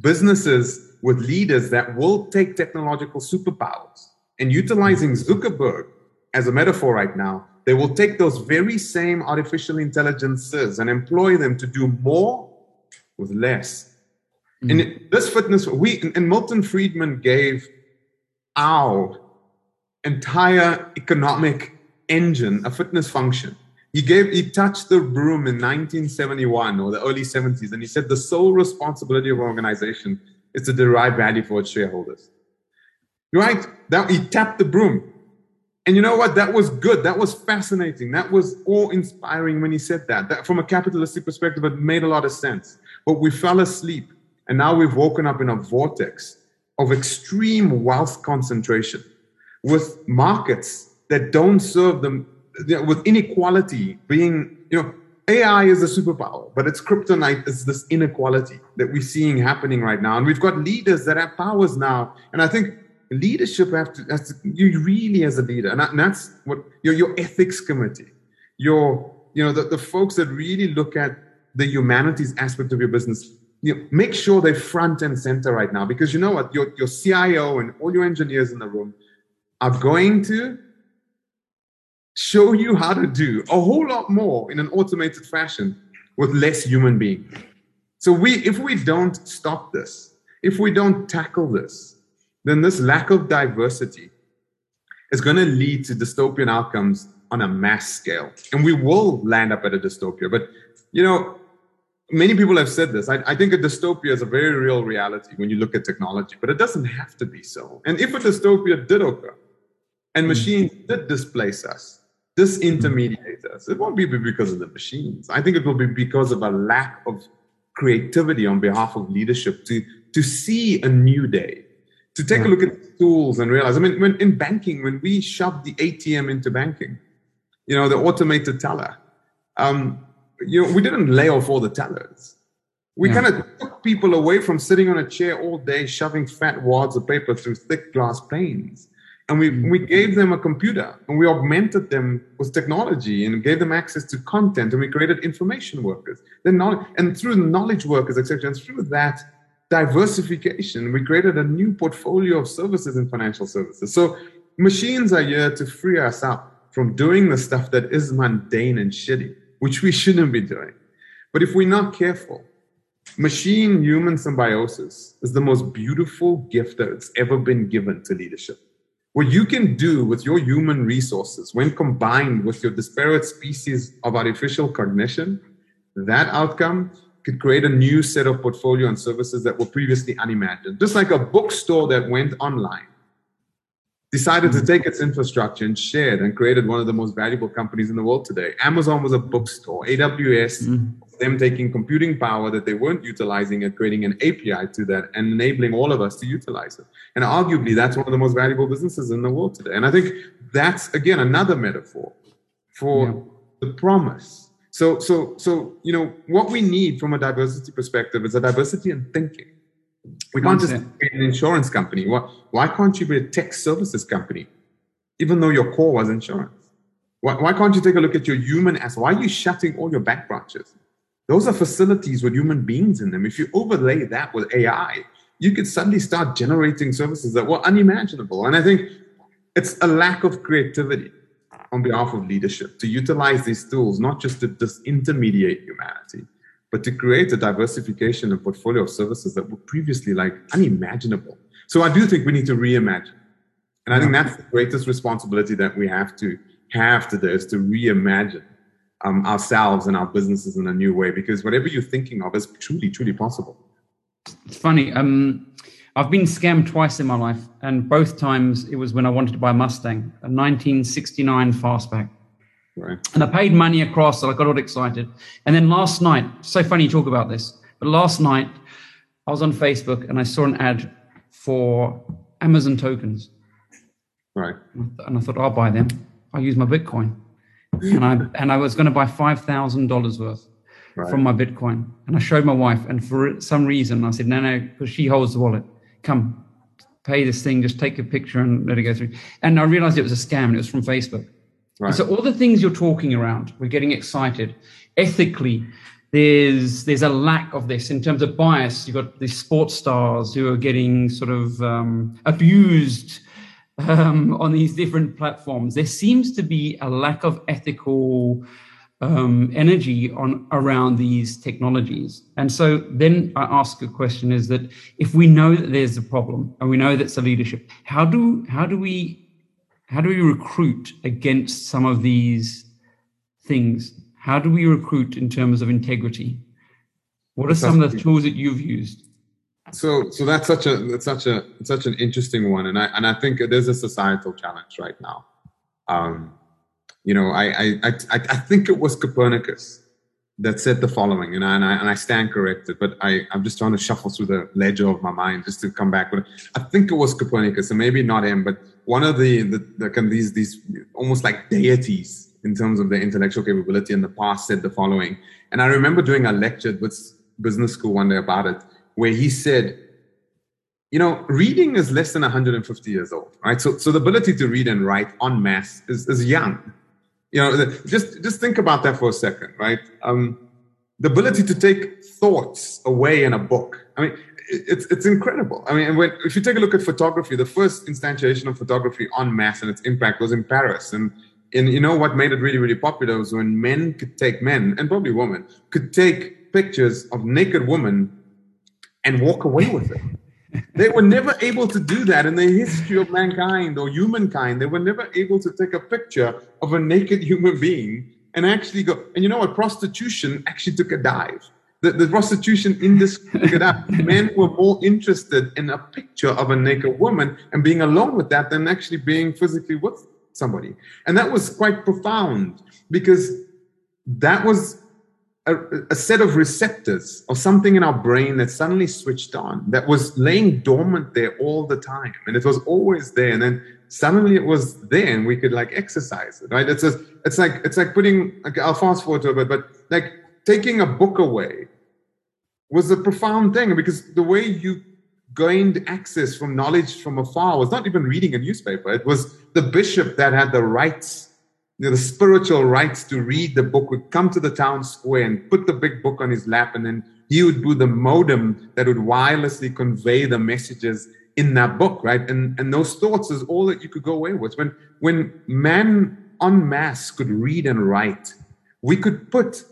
businesses with leaders that will take technological superpowers and utilizing Zuckerberg as a metaphor right now, they will take those very same artificial intelligences and employ them to do more with less. Mm-hmm. And this fitness, we and Milton Friedman gave our entire economic engine a fitness function. He gave he touched the broom in 1971 or the early 70s, and he said the sole responsibility of an organization is to derive value for its shareholders. Right? That he tapped the broom. And you know what? That was good. That was fascinating. That was awe-inspiring when he said that. That from a capitalistic perspective, it made a lot of sense. But we fell asleep, and now we've woken up in a vortex of extreme wealth concentration with markets that don't serve them, with inequality being, you know, AI is a superpower, but its kryptonite is this inequality that we're seeing happening right now. And we've got leaders that have powers now. And I think leadership have to, has to you really as a leader, and, that's what your, your ethics committee, your, you know, the, the folks that really look at the humanities aspect of your business, you know, make sure they're front and center right now. Because you know what? Your, your CIO and all your engineers in the room are going to show you how to do a whole lot more in an automated fashion with less human being. So we, if we don't stop this, if we don't tackle this, then this lack of diversity is going to lead to dystopian outcomes on a mass scale. And we will land up at a dystopia. But, you know, many people have said this. I, I, think a dystopia is a very real reality when you look at technology, but it doesn't have to be so. And if a dystopia did occur and hmm. machines did displace us, disintermediate us, it won't be because of the machines. I think it will be because of a lack of creativity on behalf of leadership to, to see a new day, to take a look at the tools and realize. I mean, when in banking, when we shoved the ATM into banking, you know, the automated teller, um, you know, we didn't lay off all the tellers. We yeah. kind of took people away from sitting on a chair all day, shoving fat wads of paper through thick glass panes. And we, we mm-hmm. gave them a computer and we augmented them with technology and gave them access to content and we created information workers. Then knowledge, and through knowledge workers, etc. And through that diversification, we created a new portfolio of services in financial services. So machines are here to free us up from doing the stuff that is mundane and shitty which we shouldn't be doing. But if we're not careful, machine human symbiosis is the most beautiful gift that's ever been given to leadership. What you can do with your human resources when combined with your disparate species of artificial cognition, that outcome could create a new set of portfolio and services that were previously unimagined. Just like a bookstore that went online decided to take its infrastructure and shared and created one of the most valuable companies in the world today. Amazon was a bookstore. AWS, mm-hmm. Them taking computing power that they weren't utilizing and creating an API to that and enabling all of us to utilize it. And arguably, that's one of the most valuable businesses in the world today. And I think that's again another metaphor for yeah. the promise. So, so, so, you know, what we need from a diversity perspective is a diversity in thinking we can't just be an insurance company. Why, why can't you be a tech services company, even though your core was insurance? Why, why can't you take a look at your human as? Why are you shutting all your back branches? Those are facilities with human beings in them. If you overlay that with AI, you could suddenly start generating services that were unimaginable. And I think it's a lack of creativity on behalf of leadership to utilize these tools, not just to disintermediate humanity, but to create a diversification and portfolio of services that were previously like unimaginable. So I do think we need to reimagine. And I think that's the greatest responsibility that we have to have today is to reimagine um, ourselves and our businesses in a new way because whatever you're thinking of is truly, truly possible. It's funny. Um, I've been scammed twice in my life, and both times it was when I wanted to buy a Mustang, a 1969 fastback. Right. And I paid money across, and I got all excited. And then last night, so funny you talk about this, but last night I was on Facebook and I saw an ad for Amazon tokens. Right. And I thought, I'll buy them. I'll use my Bitcoin. And I and I was going to buy five thousand dollars worth right. from my Bitcoin. And I showed my wife, and for some reason I said, no, no, because she holds the wallet. Come, pay this thing, just take a picture and let it go through. And I realized it was a scam and it was from Facebook. Right. So all the things you're talking around, we're getting excited. Ethically, there's there's a lack of this in terms of bias. You've got these sports stars who are getting sort of um, abused um, on these different platforms. There seems to be a lack of ethical um, energy on around these technologies. And so then I ask a question: Is that if we know that there's a problem and we know that's a leadership, how do how do we how do we recruit against some of these things? How do we recruit in terms of integrity? What are some of the tools that you've used? So, so that's such a that's such a such an interesting one, and I and I think it is a societal challenge right now. Um, you know, I I I, I think it was Copernicus that said the following, and I, and I, and I stand corrected, but I, I'm just trying to shuffle through the ledger of my mind just to come back. But I think it was Copernicus, and maybe not him, but one of the, the, the these, these almost like deities in terms of their intellectual capability in the past said the following. And I remember doing a lecture with business school one day about it, where he said, you know, reading is less than 150 years old, right? So, so the ability to read and write en masse is, is young you know, just just think about that for a second, right? Um, the ability to take thoughts away in a book. I mean, it's it's incredible. I mean, when, if you take a look at photography, the first instantiation of photography en masse and its impact was in Paris, and and you know what made it really, really popular was when men could take men and probably women could take pictures of naked women and walk away with it. they were never able to do that in the history of mankind or humankind. They were never able to take a picture of a naked human being and actually go. And you know what? Prostitution actually took a dive. The, the prostitution industry took it up. [laughs] Men were more interested in a picture of a naked woman and being alone with that than actually being physically with somebody. And that was quite profound because that was a, a, set of receptors or something in our brain that suddenly switched on that was laying dormant there all the time and it was always there and then suddenly it was there and we could like exercise it right? It's just it's like it's like putting like i'll fast forward to it but, but like taking a book away was a profound thing because the way you gained access from knowledge from afar was not even reading a newspaper. It was the bishop that had the rights you know, the spiritual rights to read the book would come to the town square and put the big book on his lap, and then he would do the modem that would wirelessly convey the messages in that book, right? And and those thoughts is all that you could go away with. When when man en masse could read and write, we could put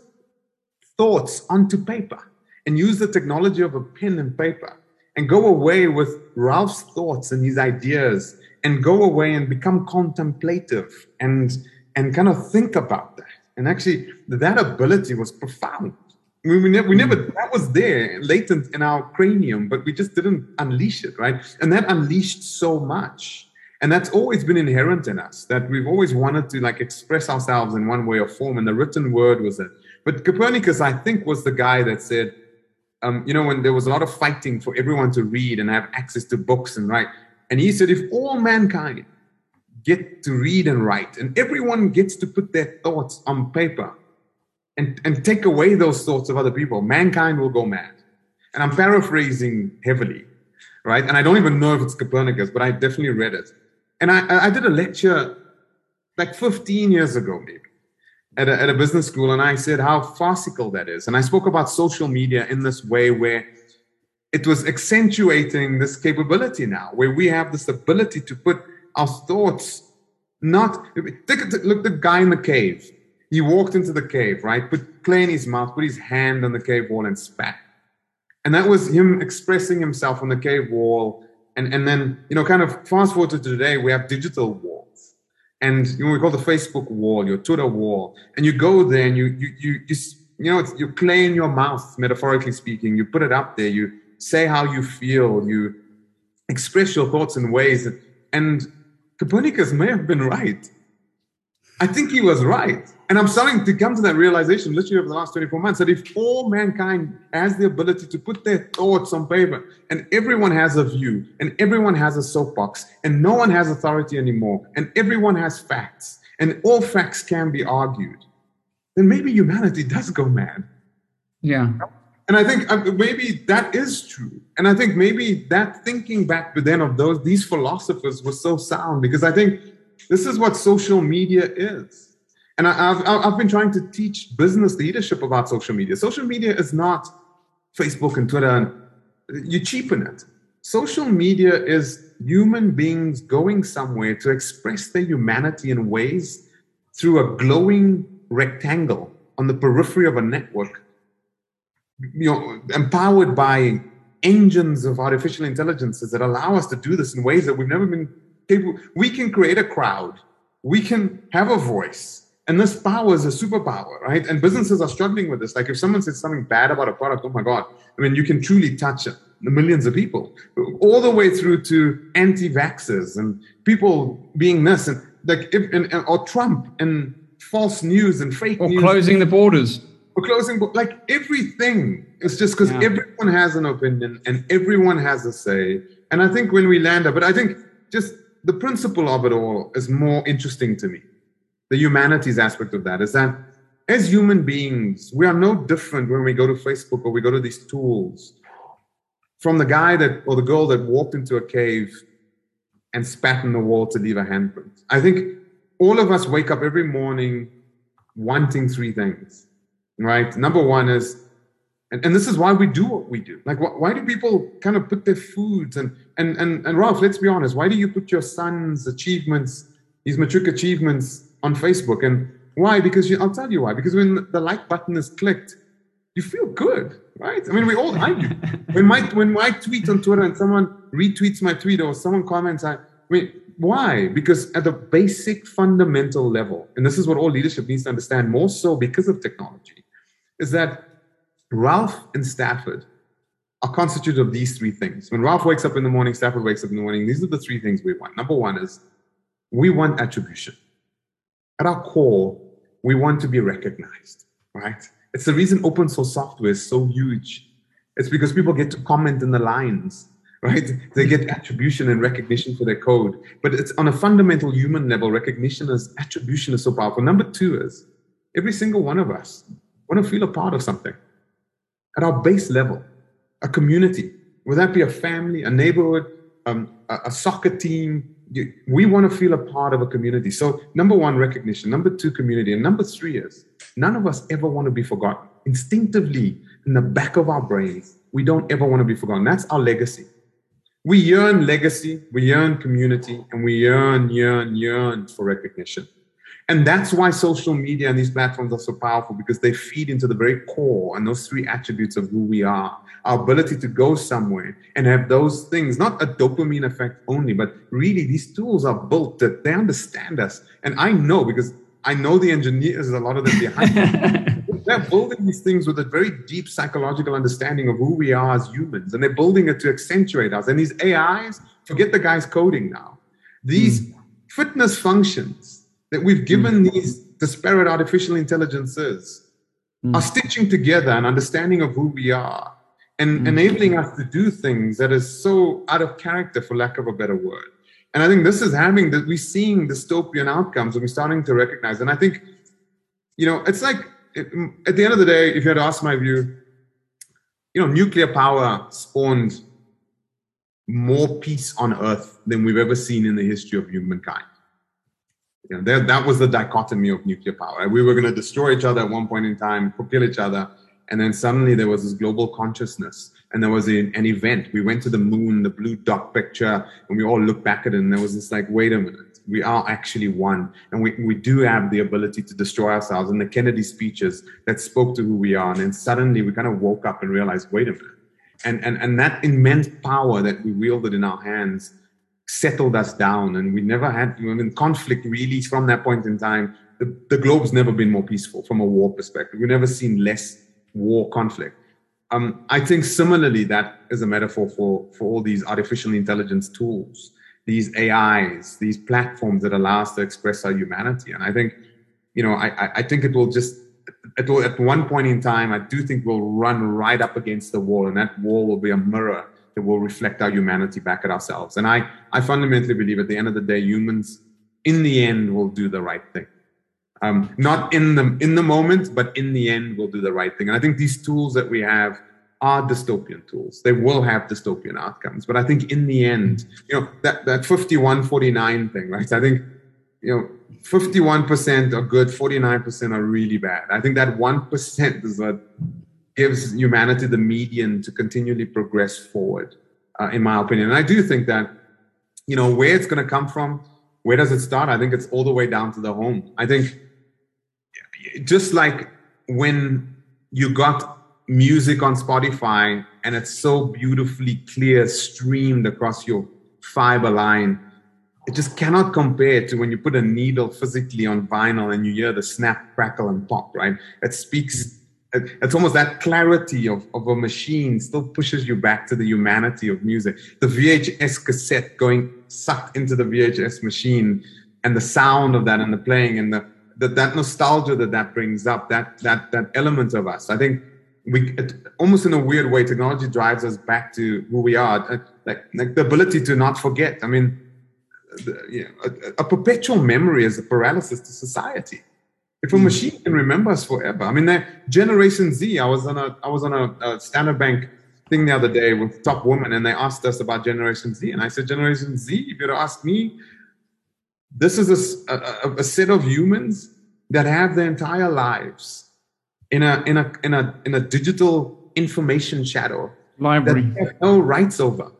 thoughts onto paper and use the technology of a pen and paper and go away with Ralph's thoughts and his ideas and go away and become contemplative and and kind of think about that. And actually, that ability was profound. We, we, never, we never, that was there, latent in our cranium, but we just didn't unleash it, right? And that unleashed so much. And that's always been inherent in us, that we've always wanted to like express ourselves in one way or form. And the written word was it. But Copernicus, I think, was the guy that said, um, you know, when there was a lot of fighting for everyone to read and have access to books and write. And he said, if all mankind get to read and write, and everyone gets to put their thoughts on paper and, and take away those thoughts of other people, mankind will go mad. And I'm paraphrasing heavily, right? And I don't even know if it's Copernicus, but I definitely read it. And I, I did a lecture like 15 years ago, maybe, at a, at a business school, and I said how farcical that is. And I spoke about social media in this way where it was accentuating this capability now, where we have this ability to put our thoughts not look the guy in the cave he walked into the cave right put clay in his mouth put his hand on the cave wall and spat and that was him expressing himself on the cave wall and and then you know kind of fast forward to today we have digital walls and you know we call the facebook wall your twitter wall and you go there and you you you, you you know, it's, you clay in your mouth, metaphorically speaking. You put it up there. You say how you feel. You express your thoughts in ways that, and Copernicus may have been right. I think he was right. And I'm starting to come to that realization literally over the last 24 months that if all mankind has the ability to put their thoughts on paper and everyone has a view and everyone has a soapbox and no one has authority anymore and everyone has facts and all facts can be argued, then maybe humanity does go mad. Yeah. And I think uh, maybe that is true. And I think maybe that thinking back then of those these philosophers was so sound because I think this is what social media is. And I, have I've been trying to teach business leadership about social media. Social media is not Facebook and Twitter, and you cheapen it. Social media is human beings going somewhere to express their humanity in ways through a glowing rectangle on the periphery of a network you know, empowered by engines of artificial intelligences that allow us to do this in ways that we've never been capable. We can create a crowd. We can have a voice. And this power is a superpower, right? And businesses are struggling with this. Like if someone says something bad about a product, oh my God, I mean, you can truly touch it. The millions of people, all the way through to anti-vaxxers and people being this and like, if, and, or Trump and false news and fake or news. closing the borders closing like everything it's just because yeah. everyone has an opinion and everyone has a say. And i think when we land up but i think just the principle of it all is more interesting to me. The humanities aspect of that is that as human beings we are no different when we go to facebook or we go to these tools. From the guy that or the girl that walked into a cave and spat in the wall to leave a handprint. I think all of us wake up every morning wanting three things right? Number one is, and, and this is why we do what we do. Like, wh- why do people kind of put their foods and, and, and, and Ralph, let's be honest, why do you put your son's achievements, these matric achievements on Facebook. And why? Because you, I'll tell you why. Because when the like button is clicked, you feel good, right? I mean, we all, [laughs] I do. when my when I tweet on Twitter and someone retweets my tweet or someone comments, I, I mean, why? Because at the basic fundamental level, and this is what all leadership needs to understand more so because of technology, is that Ralph and Stafford are constituted of these three things. When Ralph wakes up in the morning, Stafford wakes up in the morning, these are the three things we want. Number one is we want attribution. At our core, we want to be recognized, right? It's the reason open source software is so huge. It's because people get to comment in the lines right? They get [laughs] attribution and recognition for their code. But it's on a fundamental human level, recognition is attribution is so powerful. Number two is every single one of us want to feel a part of something at our base level, a community, whether that be a family, a neighborhood, um, a, a soccer team. We want to feel a part of a community. So, number one, recognition. Number two, community. And number three is none of us ever want to be forgotten. Instinctively, in the back of our brains, we don't ever want to be forgotten. That's our legacy. We yearn legacy, we yearn community, and we yearn, yearn, yearn for recognition. And that's why social media and these platforms are so powerful because they feed into the very core and those three attributes of who we are our ability to go somewhere and have those things, not a dopamine effect only, but really these tools are built that they understand us. And I know because I know the engineers, a lot of them behind me. [laughs] they're building these things with a very deep psychological understanding of who we are as humans, and they're building it to accentuate us. And these AIs, forget the guys coding now. These mm. fitness functions that we've given mm. these disparate artificial intelligences mm. are stitching together an understanding of who we are and hmm. enabling us to do things that is so out of character, for lack of a better word. And I think this is having that we're seeing dystopian outcomes and we're starting to recognize. And I think, you know, it's like it, at the end of the day, if you had to ask my view, you know, nuclear power spawned more peace on Earth than we've ever seen in the history of humankind. You know, that, that was the dichotomy of nuclear power. We were going to destroy each other at one point in time, kill each other, and then suddenly there was this global consciousness, and there was an, an event. We went to the moon, the blue dot picture, and we all looked back at it, and there was this like, wait a minute we are actually one and we, we do have the ability to destroy ourselves and the kennedy speeches that spoke to who we are and then suddenly we kind of woke up and realized wait a minute and and, and that immense power that we wielded in our hands settled us down and we never had I mean, conflict really from that point in time the, the globe's never been more peaceful from a war perspective we've never seen less war conflict um, I think similarly that is a metaphor for, for all these artificial intelligence tools these AIs, these platforms that allow us to express our humanity. And I think, you know, I, I think it will just, at one point in time, I do think we'll run right up against the wall, and that wall will be a mirror that will reflect our humanity back at ourselves. And I, I fundamentally believe at the end of the day, humans, in the end, will do the right thing. Um, not in the in the moment, but in the end, will do the right thing. And I think these tools that we have are dystopian tools. They will have dystopian outcomes. But I think in the end, you know, that, that 51 49 thing, right? I think, you know, 51% are good, 49% are really bad. I think that 1% is what gives humanity the median to continually progress forward, uh, in my opinion. And I do think that, you know, where it's going to come from, where does it start? I think it's all the way down to the home. I think just like when you got music on Spotify and it's so beautifully clear streamed across your fiber line. It just cannot compare to when you put a needle physically on vinyl and you hear the snap, crackle, and pop, right? It speaks, it's almost that clarity of, of a machine still pushes you back to the humanity of music. The VHS cassette going sucked into the VHS machine and the sound of that and the playing and the, the that nostalgia that that brings up, that, that, that element of us. I think we it, almost in a weird way technology drives us back to who we are uh, like, like the ability to not forget i mean the, a, a, perpetual memory is a paralysis to society if a hmm. machine can remember us forever i mean generation z i was on a i was on a, a standard bank thing the other day with top woman, and they asked us about generation z and i said generation z if you were to ask me this is a, a, a set of humans that have their entire lives in a in a in a in a digital information shadow library that have no rights over.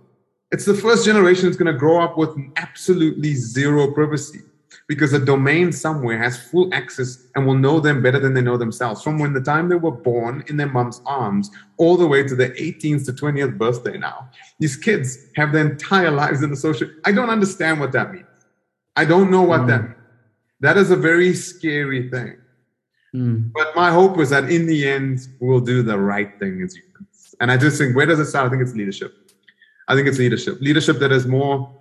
It's the first generation that's going to grow up with absolutely zero privacy. Because a domain somewhere has full access and will know them better than they know themselves from when the time they were born in their mom's arms all the way to their 18th to 20th birthday now. These kids have their entire lives in the social. I don't understand what that means. I don't know what mm. that means. That is a very scary thing. Mm. But my hope was that in the end, we'll do the right thing as humans. And I just think, where does it start? I think it's leadership. I think it's leadership. Leadership that is more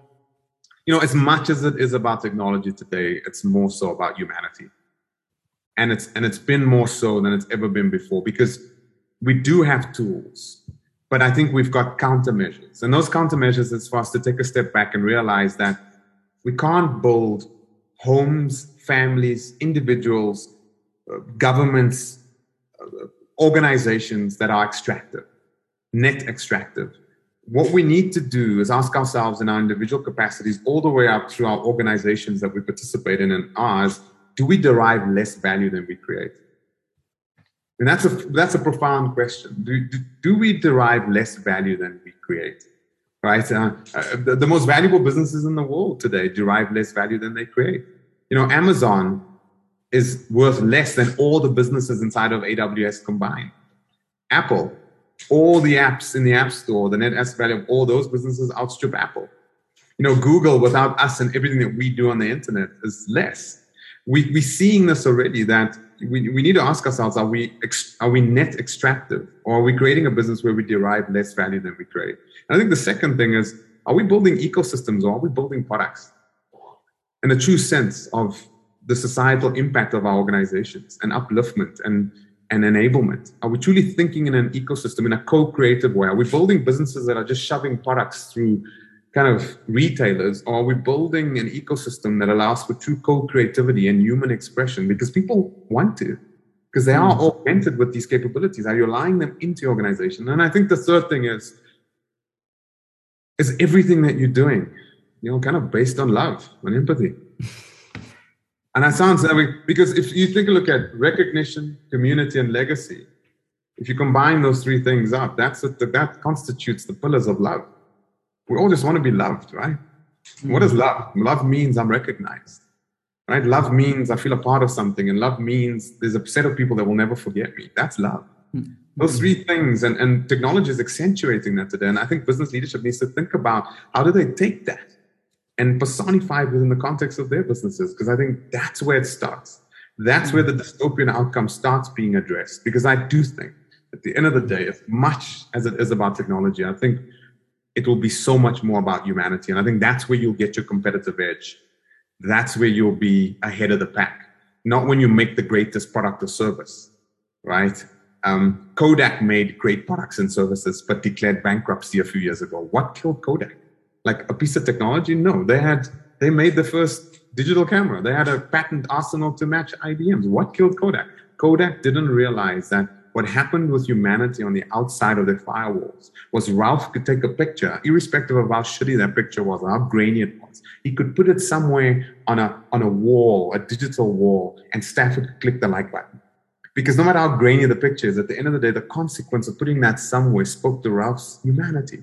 you know, as much as it is about technology today, it's more so about humanity. And it's and it's been more so than it's ever been before because we do have tools, but I think we've got countermeasures. And those countermeasures is for us to take a step back and realize that we can't build homes, families, individuals, uh, governments, uh, organizations that are extractive, net extractive what we need to do is ask ourselves in our individual capacities, all the way up through our organizations that we participate in and ours, do we derive less value than we create? And that's a that's a profound question. Do, do, do we derive less value than we create? Right? Uh, uh, the, the most valuable businesses in the world today derive less value than they create. You know, Amazon is worth less than all the businesses inside of AWS combined. Apple all the apps in the App Store, the net asset value of all those businesses outstrip Apple. You know, Google without us and everything that we do on the internet is less. We, we're seeing this already that we, we need to ask ourselves, are we, are we net extractive or are we creating a business where we derive less value than we create? And I think the second thing is, are we building ecosystems or are we building products? In a true sense of the societal impact of our organizations and upliftment and and enablement? Are we truly thinking in an ecosystem in a co-creative way? Are we building businesses that are just shoving products through kind of retailers, or are we building an ecosystem that allows for true co-creativity and human expression? Because people want to, because they are hmm. augmented with these capabilities. Are you aligning them into your organization? And I think the third thing is is everything that you're doing, you know, kind of based on love and empathy. [laughs] And that sounds I because if you take a look at recognition, community, and legacy, if you combine those three things up, that's a, that constitutes the pillars of love. We all just want to be loved, right? Mm-hmm. What is love? Love means I'm recognized, right? Love means I feel a part of something, and love means there's a set of people that will never forget me. That's love. Mm-hmm. Those three things, and, and technology is accentuating that today. And I think business leadership needs to think about how do they take that and personified within the context of their businesses because I think that's where it starts. That's where the dystopian outcome starts being addressed. Because I do think at the end of the day, as much as it is about technology, I think it will be so much more about humanity. And I think that's where you'll get your competitive edge. That's where you'll be ahead of the pack, not when you make the greatest product or service, right? Um, Kodak made great products and services, but declared bankruptcy a few years ago. What killed Kodak? Like a piece of technology. No, they had they made the first digital camera. They had a patent arsenal to match IBM's. What killed Kodak? Kodak didn't realize that what happened with humanity on the outside of their firewalls was Ralph could take a picture, irrespective of how shitty that picture was how grainy it was. He could put it somewhere on a on a wall, a digital wall, and staff would click the like button. Because no matter how grainy the picture is, at the end of the day, the consequence of putting that somewhere spoke to Ralph's humanity.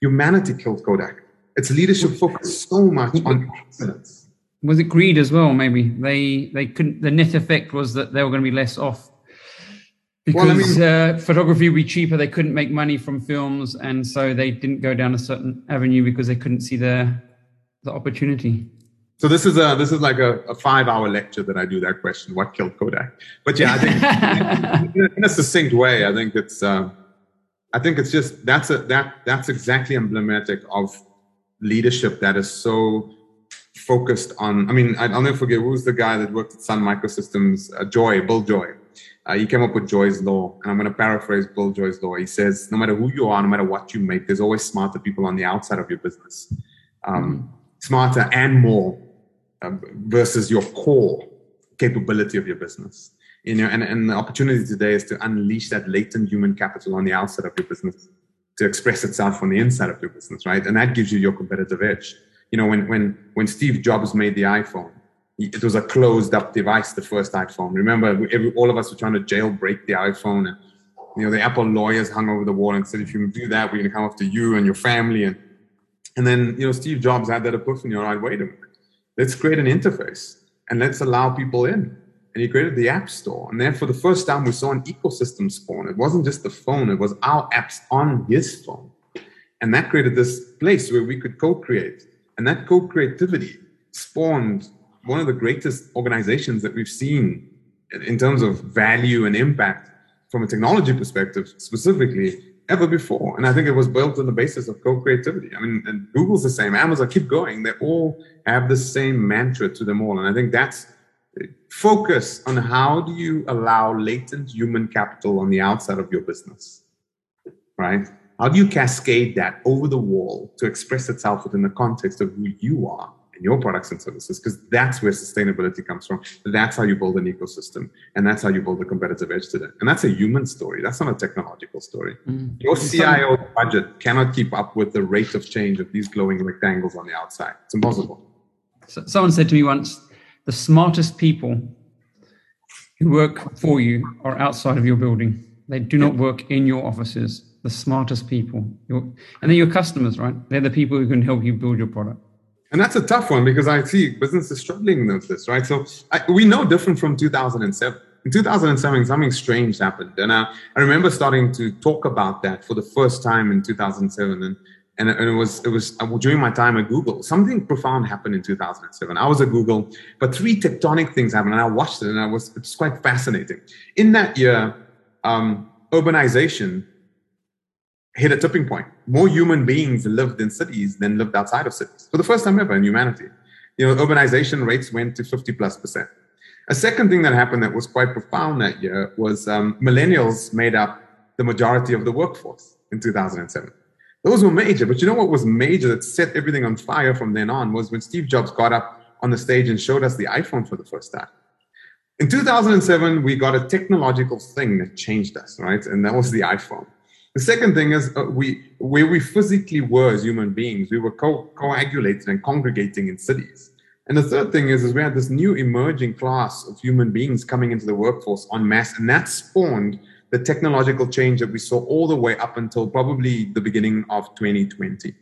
Humanity killed Kodak. Its leadership focused so much on. Was it greed as well? Maybe they they couldn't. The net effect was that they were going to be less off because well, I mean, uh, photography would be cheaper. They couldn't make money from films, and so they didn't go down a certain avenue because they couldn't see the the opportunity. So this is a this is like a, a five hour lecture that I do that question: What killed Kodak? But yeah, I think [laughs] in, in a succinct way, I think it's uh, I think it's just that's a that that's exactly emblematic of leadership that is so focused on. I mean, I'll never forget who was the guy that worked at Sun Microsystems, uh, Joy, Bill Joy. Uh, he came up with Joy's law, and I'm going to paraphrase Bill Joy's law. He says, "No matter who you are, no matter what you make, there's always smarter people on the outside of your business, um, mm-hmm. smarter and more um, versus your core capability of your business." You know, and, and the opportunity today is to unleash that latent human capital on the outside of your business to express itself on the inside of your business, right? And that gives you your competitive edge. You know, when when when Steve Jobs made the iPhone, it was a closed up device, the first iPhone. Remember, every, all of us were trying to jailbreak the iPhone, and you know the Apple lawyers hung over the wall and said, if you do that, we're going to come after you and your family. And and then you know Steve Jobs had that epiphany. All right, wait a minute. let's create an interface and let's allow people in. And he created the App Store. And then for the first time, we saw an ecosystem spawn. It wasn't just the phone, it was our apps on his phone. And that created this place where we could co create. And that co creativity spawned one of the greatest organizations that we've seen in terms of value and impact from a technology perspective, specifically ever before. And I think it was built on the basis of co-creativity. I mean, Google's the same, Amazon, keep going. They all have the same mantra to them all. And I think that's focus on how do you allow latent human capital on the outside of your business, right? How do you cascade that over the wall to express itself within the context of who you are? and your products and services? Because that's where sustainability comes from. That's how you build an ecosystem and that's how you build a competitive edge to that and that's a human story. That's not a technological story. Mm. your cio budget cannot keep up with the rate of change of these glowing rectangles on the outside. It's impossible. So someone said to me once the smartest people who work for you are outside of your building they do not work in your offices the smartest people and they're your customers right they're the people who can help you build your product and that's a tough one because I see businesses struggling with this, right? So I, we know different from 2007. In 2007, something strange happened. And I, I remember starting to talk about that for the first time in 2007. And, and, it was, it was uh, during my time at Google. Something profound happened in 2007. I was at Google, but three tectonic things happened. And I watched it and I was, it's quite fascinating. In that year, um, urbanization hit a tipping point. More human beings lived in cities than lived outside of cities for the first time ever in humanity. You know, urbanization rates went to 50 plus percent. A second thing that happened that was quite profound that year was um, millennials made up the majority of the workforce in 2007. Those were major, but you know what was major that set everything on fire from then on was when Steve Jobs got up on the stage and showed us the iPhone for the first time. In 2007, we got a technological thing that changed us, right? And that was the iPhone. The second thing is uh, we where we physically were as human beings, we were co- and congregating in cities. And the third thing is, is we had this new emerging class of human beings coming into the workforce en masse, and that spawned the technological change that we saw all the way up until probably the beginning of 2020.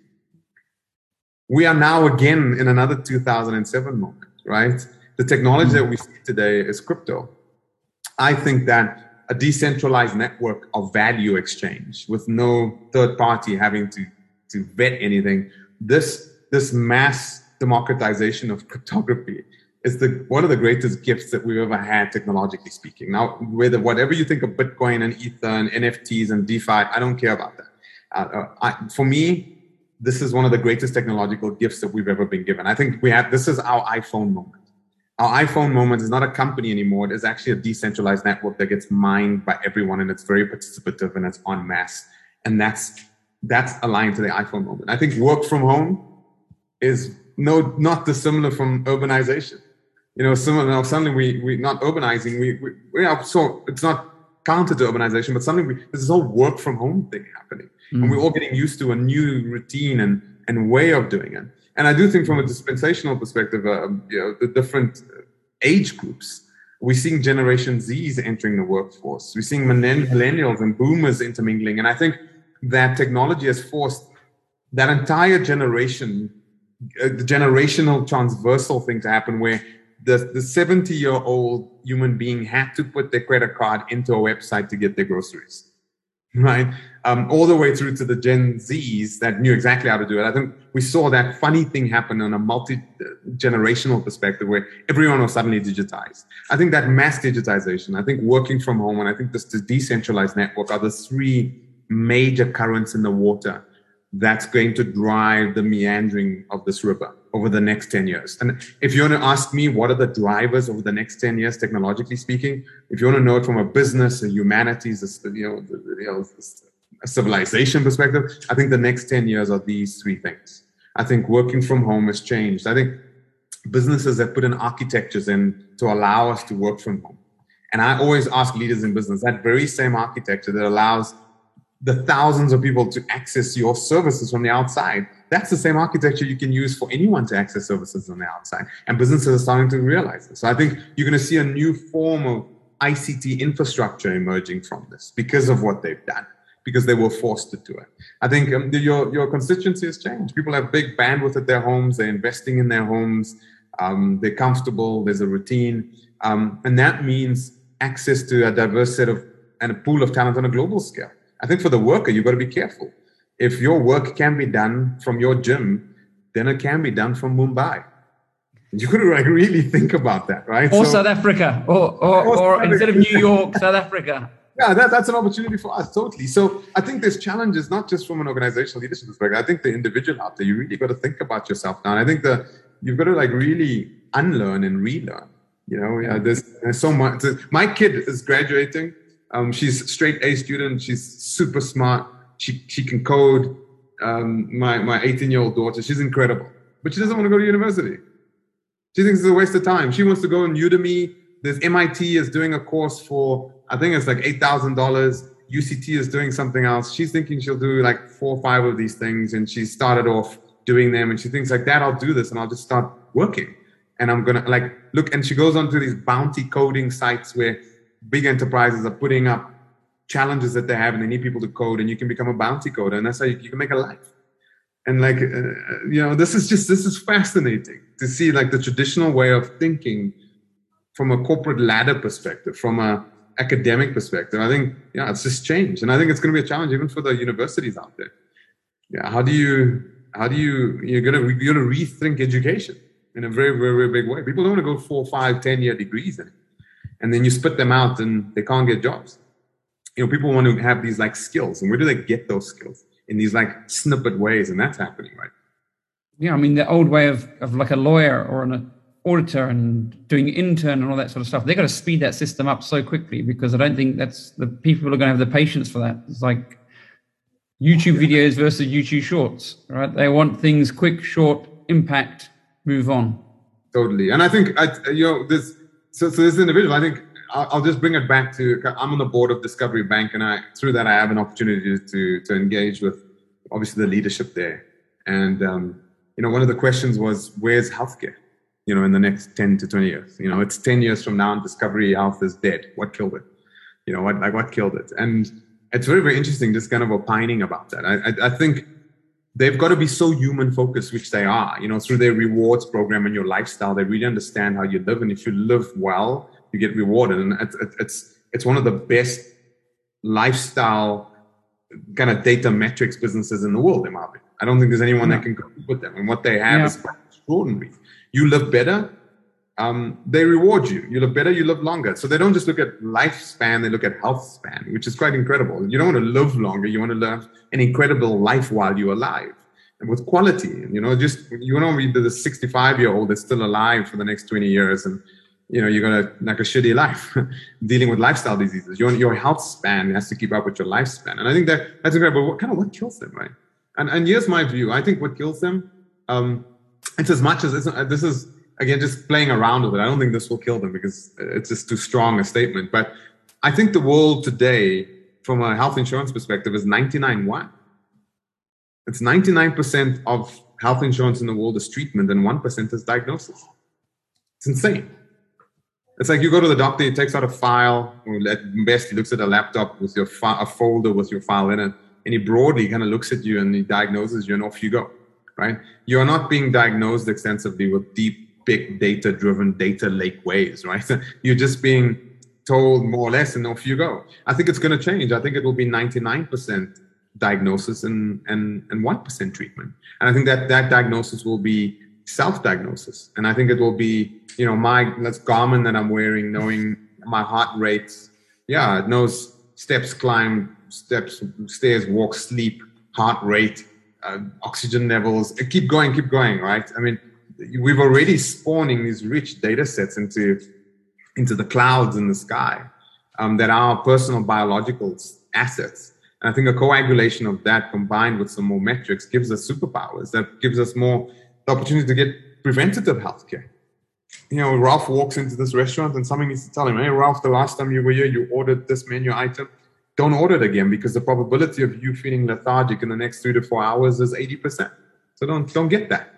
We are now again in another 2007 moment, right? The technology that we see today is crypto. I think that a decentralized network of value exchange with no third party having to, to vet anything. This, this mass democratization of cryptography is the, one of the greatest gifts that we've ever had technologically speaking. Now, whether whatever you think of Bitcoin and Ether and NFTs and DeFi, I don't care about that. Uh, uh, I, for me, this is one of the greatest technological gifts that we've ever been given. I think we have this is our iPhone moment our iPhone moment is not a company anymore. It is actually a decentralized network that gets mined by everyone and it's very participative and it's en masse. And that's that's aligned to the iPhone moment. I think work from home is no not dissimilar from urbanization. You know, now suddenly we we not urbanizing, we we, we are so it's not counter to urbanization, but suddenly we, there's this whole work from home thing happening. Mm. And we're all getting used to a new routine and and way of doing it. And I do think from a dispensational perspective, uh, you know, the different age groups, we're seeing Generation Zs entering the workforce. We're seeing millennials and boomers intermingling. And I think that technology has forced that entire generation, uh, the generational transversal thing to happen where the, the 70 year old human being had to put their credit card into a website to get their groceries [laughs] right? Um, all the way through to the Gen Zs that knew exactly how to do it. I think we saw that funny thing happen on a multi generational perspective where everyone was suddenly digitized. I think that mass digitization, I think working from home, and I think this, this decentralized network are the three major currents in the water that's going to drive the meandering of this river over the next 10 years. And if you want to ask me, what are the drivers over the next 10 years, technologically speaking, if you want to know it from a business, a humanities, a, you know, you know, a civilization perspective, I think the next 10 years are these three things. I think working from home has changed. I think businesses have put in architectures in to allow us to work from home. And I always ask leaders in business that very same architecture that allows the thousands of people to access your services from the outside. That's the same architecture you can use for anyone to access services on the outside. And businesses are starting to realize this. So I think you're going to see a new form of ICT infrastructure emerging from this because of what they've done, because they were forced to do it. I think um, the, your, your constituency has changed. People have big bandwidth at their homes, they're investing in their homes. Um, they're comfortable. There's a routine, um, and that means access to a diverse set of and a pool of talent on a global scale. I think for the worker, you've got to be careful. If your work can be done from your gym, then it can be done from Mumbai. You to like really think about that, right? Or so, South Africa, or or, or, or instead of New York, South Africa [laughs] yeah, that, that's an opportunity for us, totally. So I think there's challenges, not just from an organizational leadership perspective. I think the individual out there, you really got to think about yourself now. And I think that you've got to like really unlearn and relearn. You know, yeah, there's, there's so much. My kid is graduating. Um, she's straight A student. She's super smart. She she can code. Um, my my 18 year old daughter, she's incredible, but she doesn't want to go to university. She thinks it's a waste of time. She wants to go on Udemy. There's MIT is doing a course for I think it's like eight thousand dollars. UCT is doing something else. She's thinking she'll do like four or five of these things, and she started off doing them, and she thinks like that. I'll do this, and I'll just start working, and I'm gonna like look. And she goes onto these bounty coding sites where big enterprises are putting up challenges that they have, and they need people to code, and you can become a bounty coder, and that's how you, you can make a life. And like uh, you know, this is just this is fascinating to see like the traditional way of thinking from a corporate ladder perspective, from a academic perspective. I think, yeah, it's just changed. And I think it's going to be a challenge even for the universities out there. Yeah. How do you, how do you, you're going to, you're going to rethink education in a very, very, very big way. People don't want to go four, five ten year degrees it. And then you spit them out and they can't get jobs. You know, people want to have these like skills. And where do they get those skills? In these like snippet ways. And that's happening, right? Yeah. I mean, the old way of, of like a lawyer or an auditor and doing intern and all that sort of stuff. They've got to speed that system up so quickly because I don't think that's the people are going to have the patience for that. It's like YouTube videos versus YouTube shorts, right? They want things quick, short, impact, move on. Totally. And I think, I, you know, this, so, so this individual, I think I'll, just bring it back to, I'm on the board of Discovery Bank and I, through that, I have an opportunity to, to engage with obviously the leadership there. And, um, you know, one of the questions was, where's healthcare? you know, in the next 10 to 20 years. You know, it's 10 years from now and Discovery Health is dead. What killed it? You know, what like what killed it? And it's very, very interesting just kind of opining about that. I, I, I think they've got to be so human focused, which they are, you know, through their rewards program and your lifestyle. They really understand how you live. And if you live well, you get rewarded. And it's, it's, it's one of the best lifestyle kind of data metrics businesses in the world, in my opinion. I don't think there's anyone that can compete with them. And what they have yeah. is extraordinary you live better, um, they reward you. You live better, you live longer. So they don't just look at lifespan, they look at health span, which is quite incredible. You don't want to live longer, you want to live an incredible life while you're alive and with quality. And, you know, just, you want to be the 65 year old that's still alive for the next 20 years and, you know, you're to like a shitty life [laughs] dealing with lifestyle diseases. Your, your health span has to keep up with your lifespan. And I think that that's incredible. What kind of, what kills them, right? And, and here's my view. I think what kills them, um, it's as much as uh, this is again just playing around with it. I don't think this will kill them because it's just too strong a statement. But I think the world today, from a health insurance perspective, is 99-1. It's 99% of health insurance in the world is treatment and 1% is diagnosis. It's insane. It's like you go to the doctor, he takes out a file, at best he looks at a laptop with your fi- a folder with your file in it, and he broadly kind of looks at you and he diagnoses you, and off you go right? You're not being diagnosed extensively with deep, big data driven data lake ways, right? [laughs] You're just being told more or less and off you go. I think it's going to change. I think it will be 99% diagnosis and, and, and 1% treatment. And I think that that diagnosis will be self-diagnosis. And I think it will be, you know, my, that's Garmin that I'm wearing, knowing my heart rates. Yeah, it knows steps climb, steps, stairs, walk, sleep, heart rate, uh, oxygen levels. Uh, keep going, keep going, right? I mean, we've already spawning these rich data sets into into the clouds in the sky um, that are personal biological assets. And I think a coagulation of that combined with some more metrics gives us superpowers. That gives us more the opportunity to get preventative healthcare. You know, Ralph walks into this restaurant and somebody needs to tell him, "Hey, Ralph, the last time you were here, you ordered this menu item don't order it again because the probability of you feeling lethargic in the next three to four hours is 80%. So don't don't get that.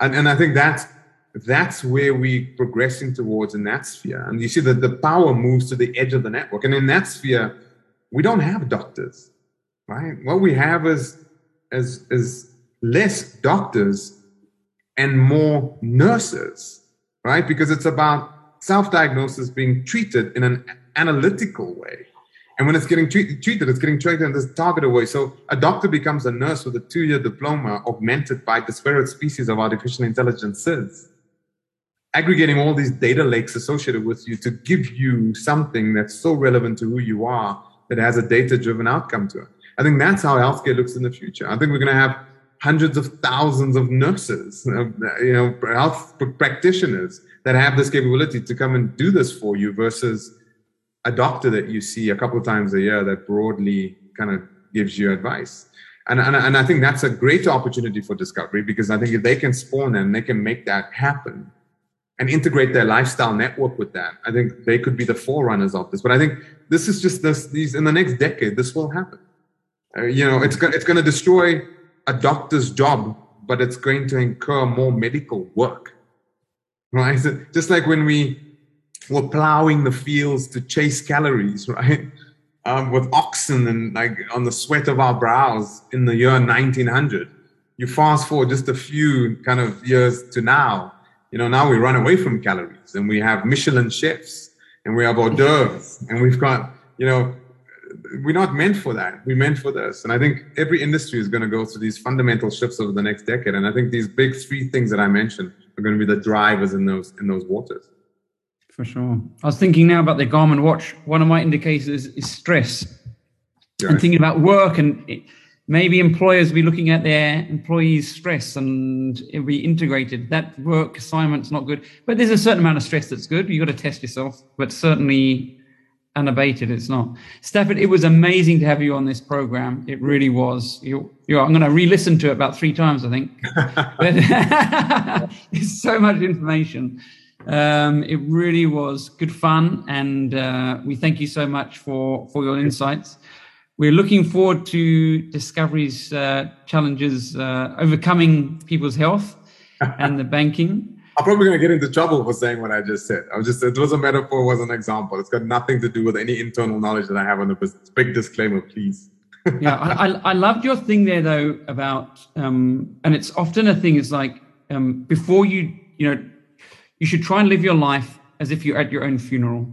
And and I think that's that's where we're progressing towards in that sphere. And you see that the power moves to the edge of the network. And in that sphere, we don't have doctors, right? What we have is is is less doctors and more nurses right? Because it's about self diagnosis being treated in an analytical way. And when it's getting treat- treated, it's getting treated in this targeted way. So a doctor becomes a nurse with a two year diploma augmented by the disparate species of artificial intelligences, aggregating all these data lakes associated with you to give you something that's so relevant to who you are that has a data driven outcome to it. I think that's how healthcare looks in the future. I think we're going to have hundreds of thousands of nurses, you know, health practitioners that have this capability to come and do this for you versus a doctor that you see a couple of times a year that broadly kind of gives you advice. And, and, and I think that's a great opportunity for discovery because I think if they can spawn them, they can make that happen and integrate their lifestyle network with that, I think they could be the forerunners of this. But I think this is just this, these in the next decade, this will happen. Uh, you know, it's, it's going to destroy a doctor's job, but it's going to incur more medical work. Right? Just like when we were plowing the fields to chase calories, [laughs] right? Um, with oxen and like on the sweat of our brows in the year 1900. You fast forward just a few kind of years to now. You know, now we run away from calories and we have Michelin chefs and we have hors d'oeuvres and we've got, you know, we're not meant for that. We're meant for this. And I think every industry is going to go through these fundamental shifts over the next decade. And I think these big three things that I mentioned are going to be the drivers in those in those waters. For sure. I was thinking now about the Garmin watch. One of my indicators is stress. Right. And thinking about work and it, maybe employers will be looking at their employees' stress and it'll be integrated. That work assignment's not good. But there's a certain amount of stress that's good. You've got to test yourself. But certainly unabated. It's not. Stafford, it was amazing to have you on this program. It really was. You, you I'm going to re-listen to it about three times, I think. [laughs] [laughs] it's so much information. Um, it really was good fun, and uh, we thank you so much for for your insights. We're looking forward to Discovery's uh, challenges, uh, overcoming people's health [laughs] and the banking. I'm probably going to get into trouble for saying what I just said. I was just, it was a metaphor, it was an example. It's got nothing to do with any internal knowledge that I have on the business. Big disclaimer, please. [laughs] yeah, I, I, loved your thing there though about, um, and it's often a thing is like, um, before you, you know, you should try and live your life as if you're at your own funeral.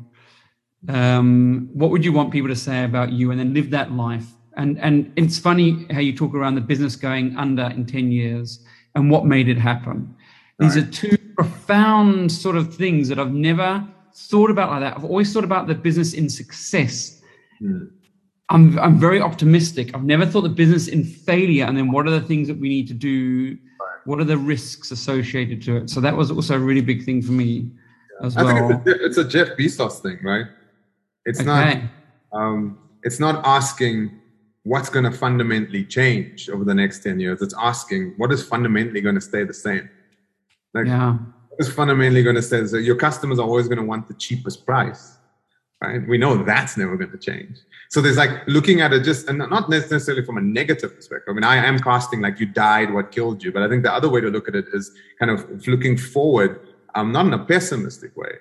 Um, what would you want people to say about you and then live that life? And, and it's funny how you talk around the business going under in 10 years and what made it happen. These are two profound sort of things that I've never thought about like that. I've always thought about the business in success. Mm. I'm, I'm very optimistic. I've never thought the business in failure and then what are the things that we need to do? What are the risks associated to it? So that was also a really big thing for me yeah. as well. I think it's a, it's a, Jeff Bezos thing, right? It's okay. not um, it's not asking what's going to fundamentally change over the next 10 years. It's asking what is fundamentally going to stay the same. Like, yeah. It's fundamentally going to say that your customers are always going to want the cheapest price, right? We know that's never going to change. So there's like looking at it just, and not necessarily from a negative perspective. I mean, I am casting like you died, what killed you. But I think the other way to look at it is kind of looking forward, um, not in a pessimistic way,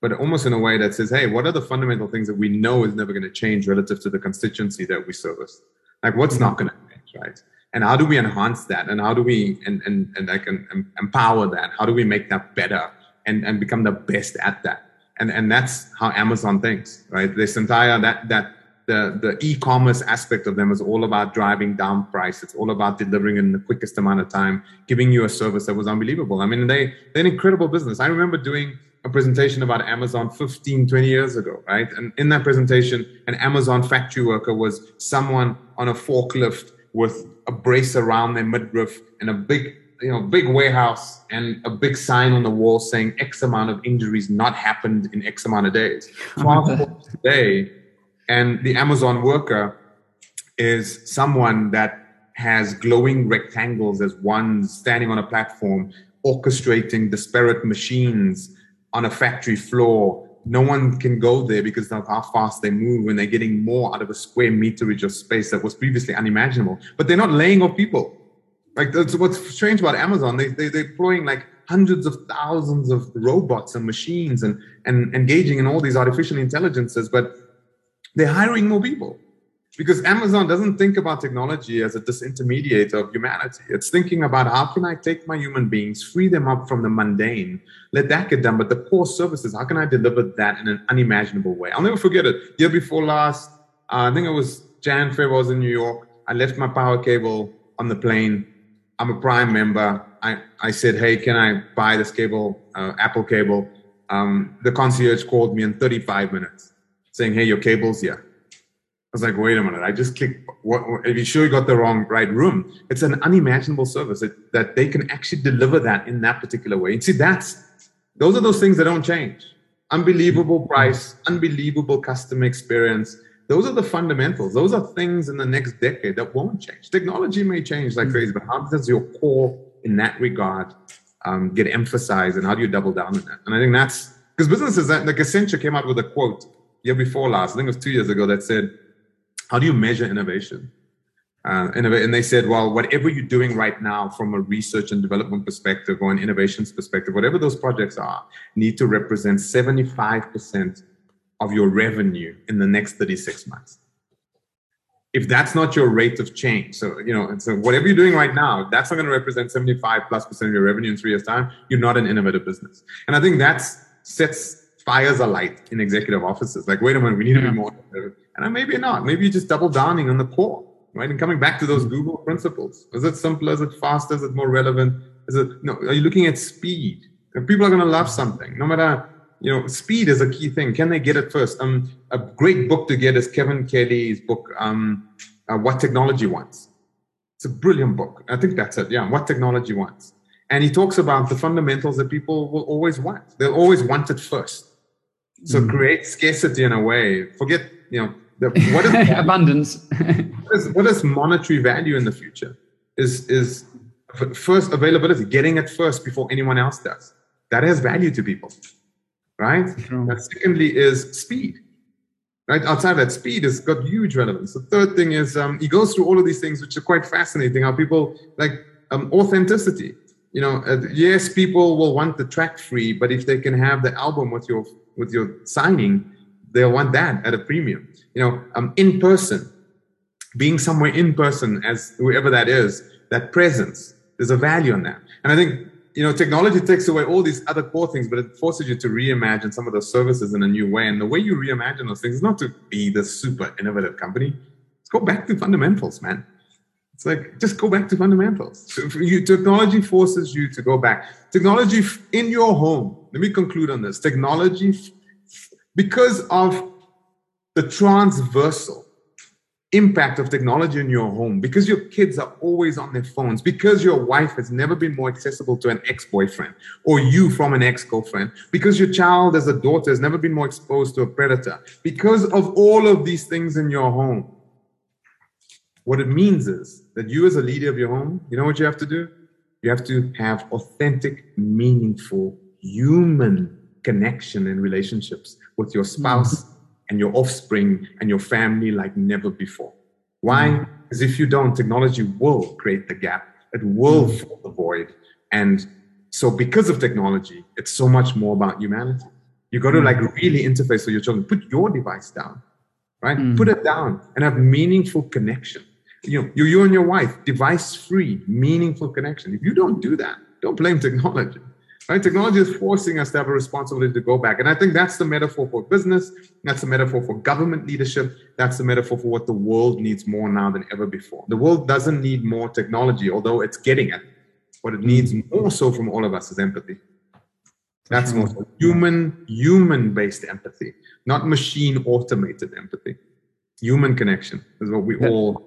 but almost in a way that says, hey, what are the fundamental things that we know is never going to change relative to the constituency that we service? Like what's not going to change, right? And how do we enhance that? And how do we and and, and I can empower that? How do we make that better and and become the best at that? And and that's how amazon thinks right? This entire that that the the e-commerce aspect of them is all about driving down price. It's all about delivering in the quickest amount of time giving you a service that was unbelievable. I mean they they're an incredible business. I remember doing a presentation about Amazon 15, 20 years ago, right? And in that presentation, an Amazon factory worker was someone on a forklift with a brace around their midriff and a big you know big warehouse and a big sign on the wall saying x amount of injuries not happened in x amount of days. Oh Today and the amazon worker is someone that has glowing rectangles as one standing on a platform orchestrating disparate machines on a factory floor no one can go there because of how fast they move and they're getting more out of a square meterage of space that was previously unimaginable. But they're not laying off people. Like that's what's strange about Amazon. They, they they're deploying like hundreds of thousands of robots and machines and and engaging in all these artificial intelligences, but they're hiring more people. Because Amazon doesn't think about technology as a disintermediator of humanity. It's thinking about how can I take my human beings, free them up from the mundane, let that get done. But the core services, how can I deliver that in an unimaginable way? I'll never forget it. Year before last, uh, I think it was Jan, February, I was in New York. I left my power cable on the plane. I'm a Prime member. I, I said, hey, can I buy this cable, uh, Apple cable? Um, the concierge called me in 35 minutes saying, hey, your cable's here was like, wait a minute, I just clicked. What, what, are you sure you got the wrong right room? It's an unimaginable service that, that they can actually deliver that in that particular way. And see, that's those are those things that don't change. Unbelievable price, unbelievable customer experience. Those are the fundamentals. Those are things in the next decade that won't change. Technology may change like crazy, but how does your core in that regard um, get emphasized, and how do you double down on that? And I think that's because businesses like Accenture came out with a quote year before last. I think it was two years ago that said how do you measure innovation? Uh, and they said, well, whatever you're doing right now from a research and development perspective or an innovations perspective, whatever those projects are, need to represent 75% of your revenue in the next 36 months. If that's not your rate of change, so you know, so whatever you're doing right now, that's not going to represent 75 plus percent of your revenue in three years' time. You're not an innovative business, and I think that sets fires alight in executive offices. Like, wait a minute, we need to be more and maybe not. Maybe you just double downing on the core, right? And coming back to those Google principles. Is it simpler? Is it faster? Is it more relevant? Is it no? Are you looking at speed? If people are going to love something, no matter you know, speed is a key thing. Can they get it first? Um, a great book to get is Kevin Kelly's book, um, uh, What Technology Wants. It's a brilliant book. I think that's it. Yeah, What Technology Wants. And he talks about the fundamentals that people will always want. They'll always want it first. So mm. create scarcity in a way. Forget, you know, the, what is [laughs] abundance? what, is, what is monetary value in the future? Is is first availability, getting it first before anyone else does. That has value to people, right? Secondly, is speed. Right outside that, speed has got huge relevance. The third thing is um, he goes through all of these things, which are quite fascinating. How people like um, authenticity. You know, uh, yes, people will want the track free, but if they can have the album with your with your signing, they'll want that at a premium you know, um, in person, being somewhere in person as whoever that is, that presence, there's a value in that. And I think, you know, technology takes away all these other core things, but it forces you to reimagine some of those services in a new way. And the way you reimagine those things is not to be the super innovative company. Go back to fundamentals, man. It's like just go back to fundamentals. You, technology forces you to go back. Technology in your home. Let me conclude on this. Technology, because of the transversal impact of technology in your home because your kids are always on their phones because your wife has never been more accessible to an ex-boyfriend or you from an ex-girlfriend because your child as a daughter has never been more exposed to a predator because of all of these things in your home. What it means is that you as a leader of your home you know what you have to do? You have to have authentic meaningful human connection and relationships with your spouse and your offspring and your family like never before. Why? Mm. Because if you don't, technology will create the gap. It will mm. fill the void. And so because of technology, it's so much more about humanity. You got to mm. like really interface with your children. Put your device down, right? Mm. Put it down and have meaningful connection. You know, you, you and your wife, device free, meaningful connection. If you don't do that, don't blame technology. Right? Technology is forcing us to have a responsibility to go back. And I think that's the metaphor for business. That's the metaphor for government leadership. That's the metaphor for what the world needs more now than ever before. The world doesn't need more technology, although it's getting it. What it needs more so from all of us is empathy. That's more so human, human based empathy, not machine automated empathy. Human connection is what we all,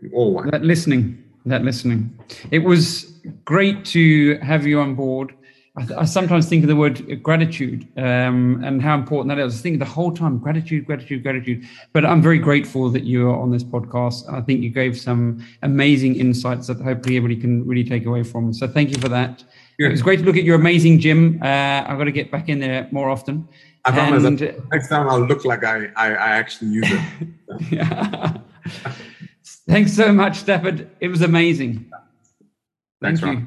we all want. That listening, that listening. It was great to have you on board. I, th- I, sometimes think of the word gratitude um, and how important that is. I think the whole time gratitude, gratitude, gratitude. But I'm very grateful that you are on this podcast. I think you gave some amazing insights that hopefully everybody can really take away from. So thank you for that. It was great to look at your amazing gym. Uh, I've got to get back in there more often. I promise. And, next time I'll look like I, I, I actually use it. [laughs] Thanks so much, Stafford. It was amazing. Thanks, Thank Ron. you.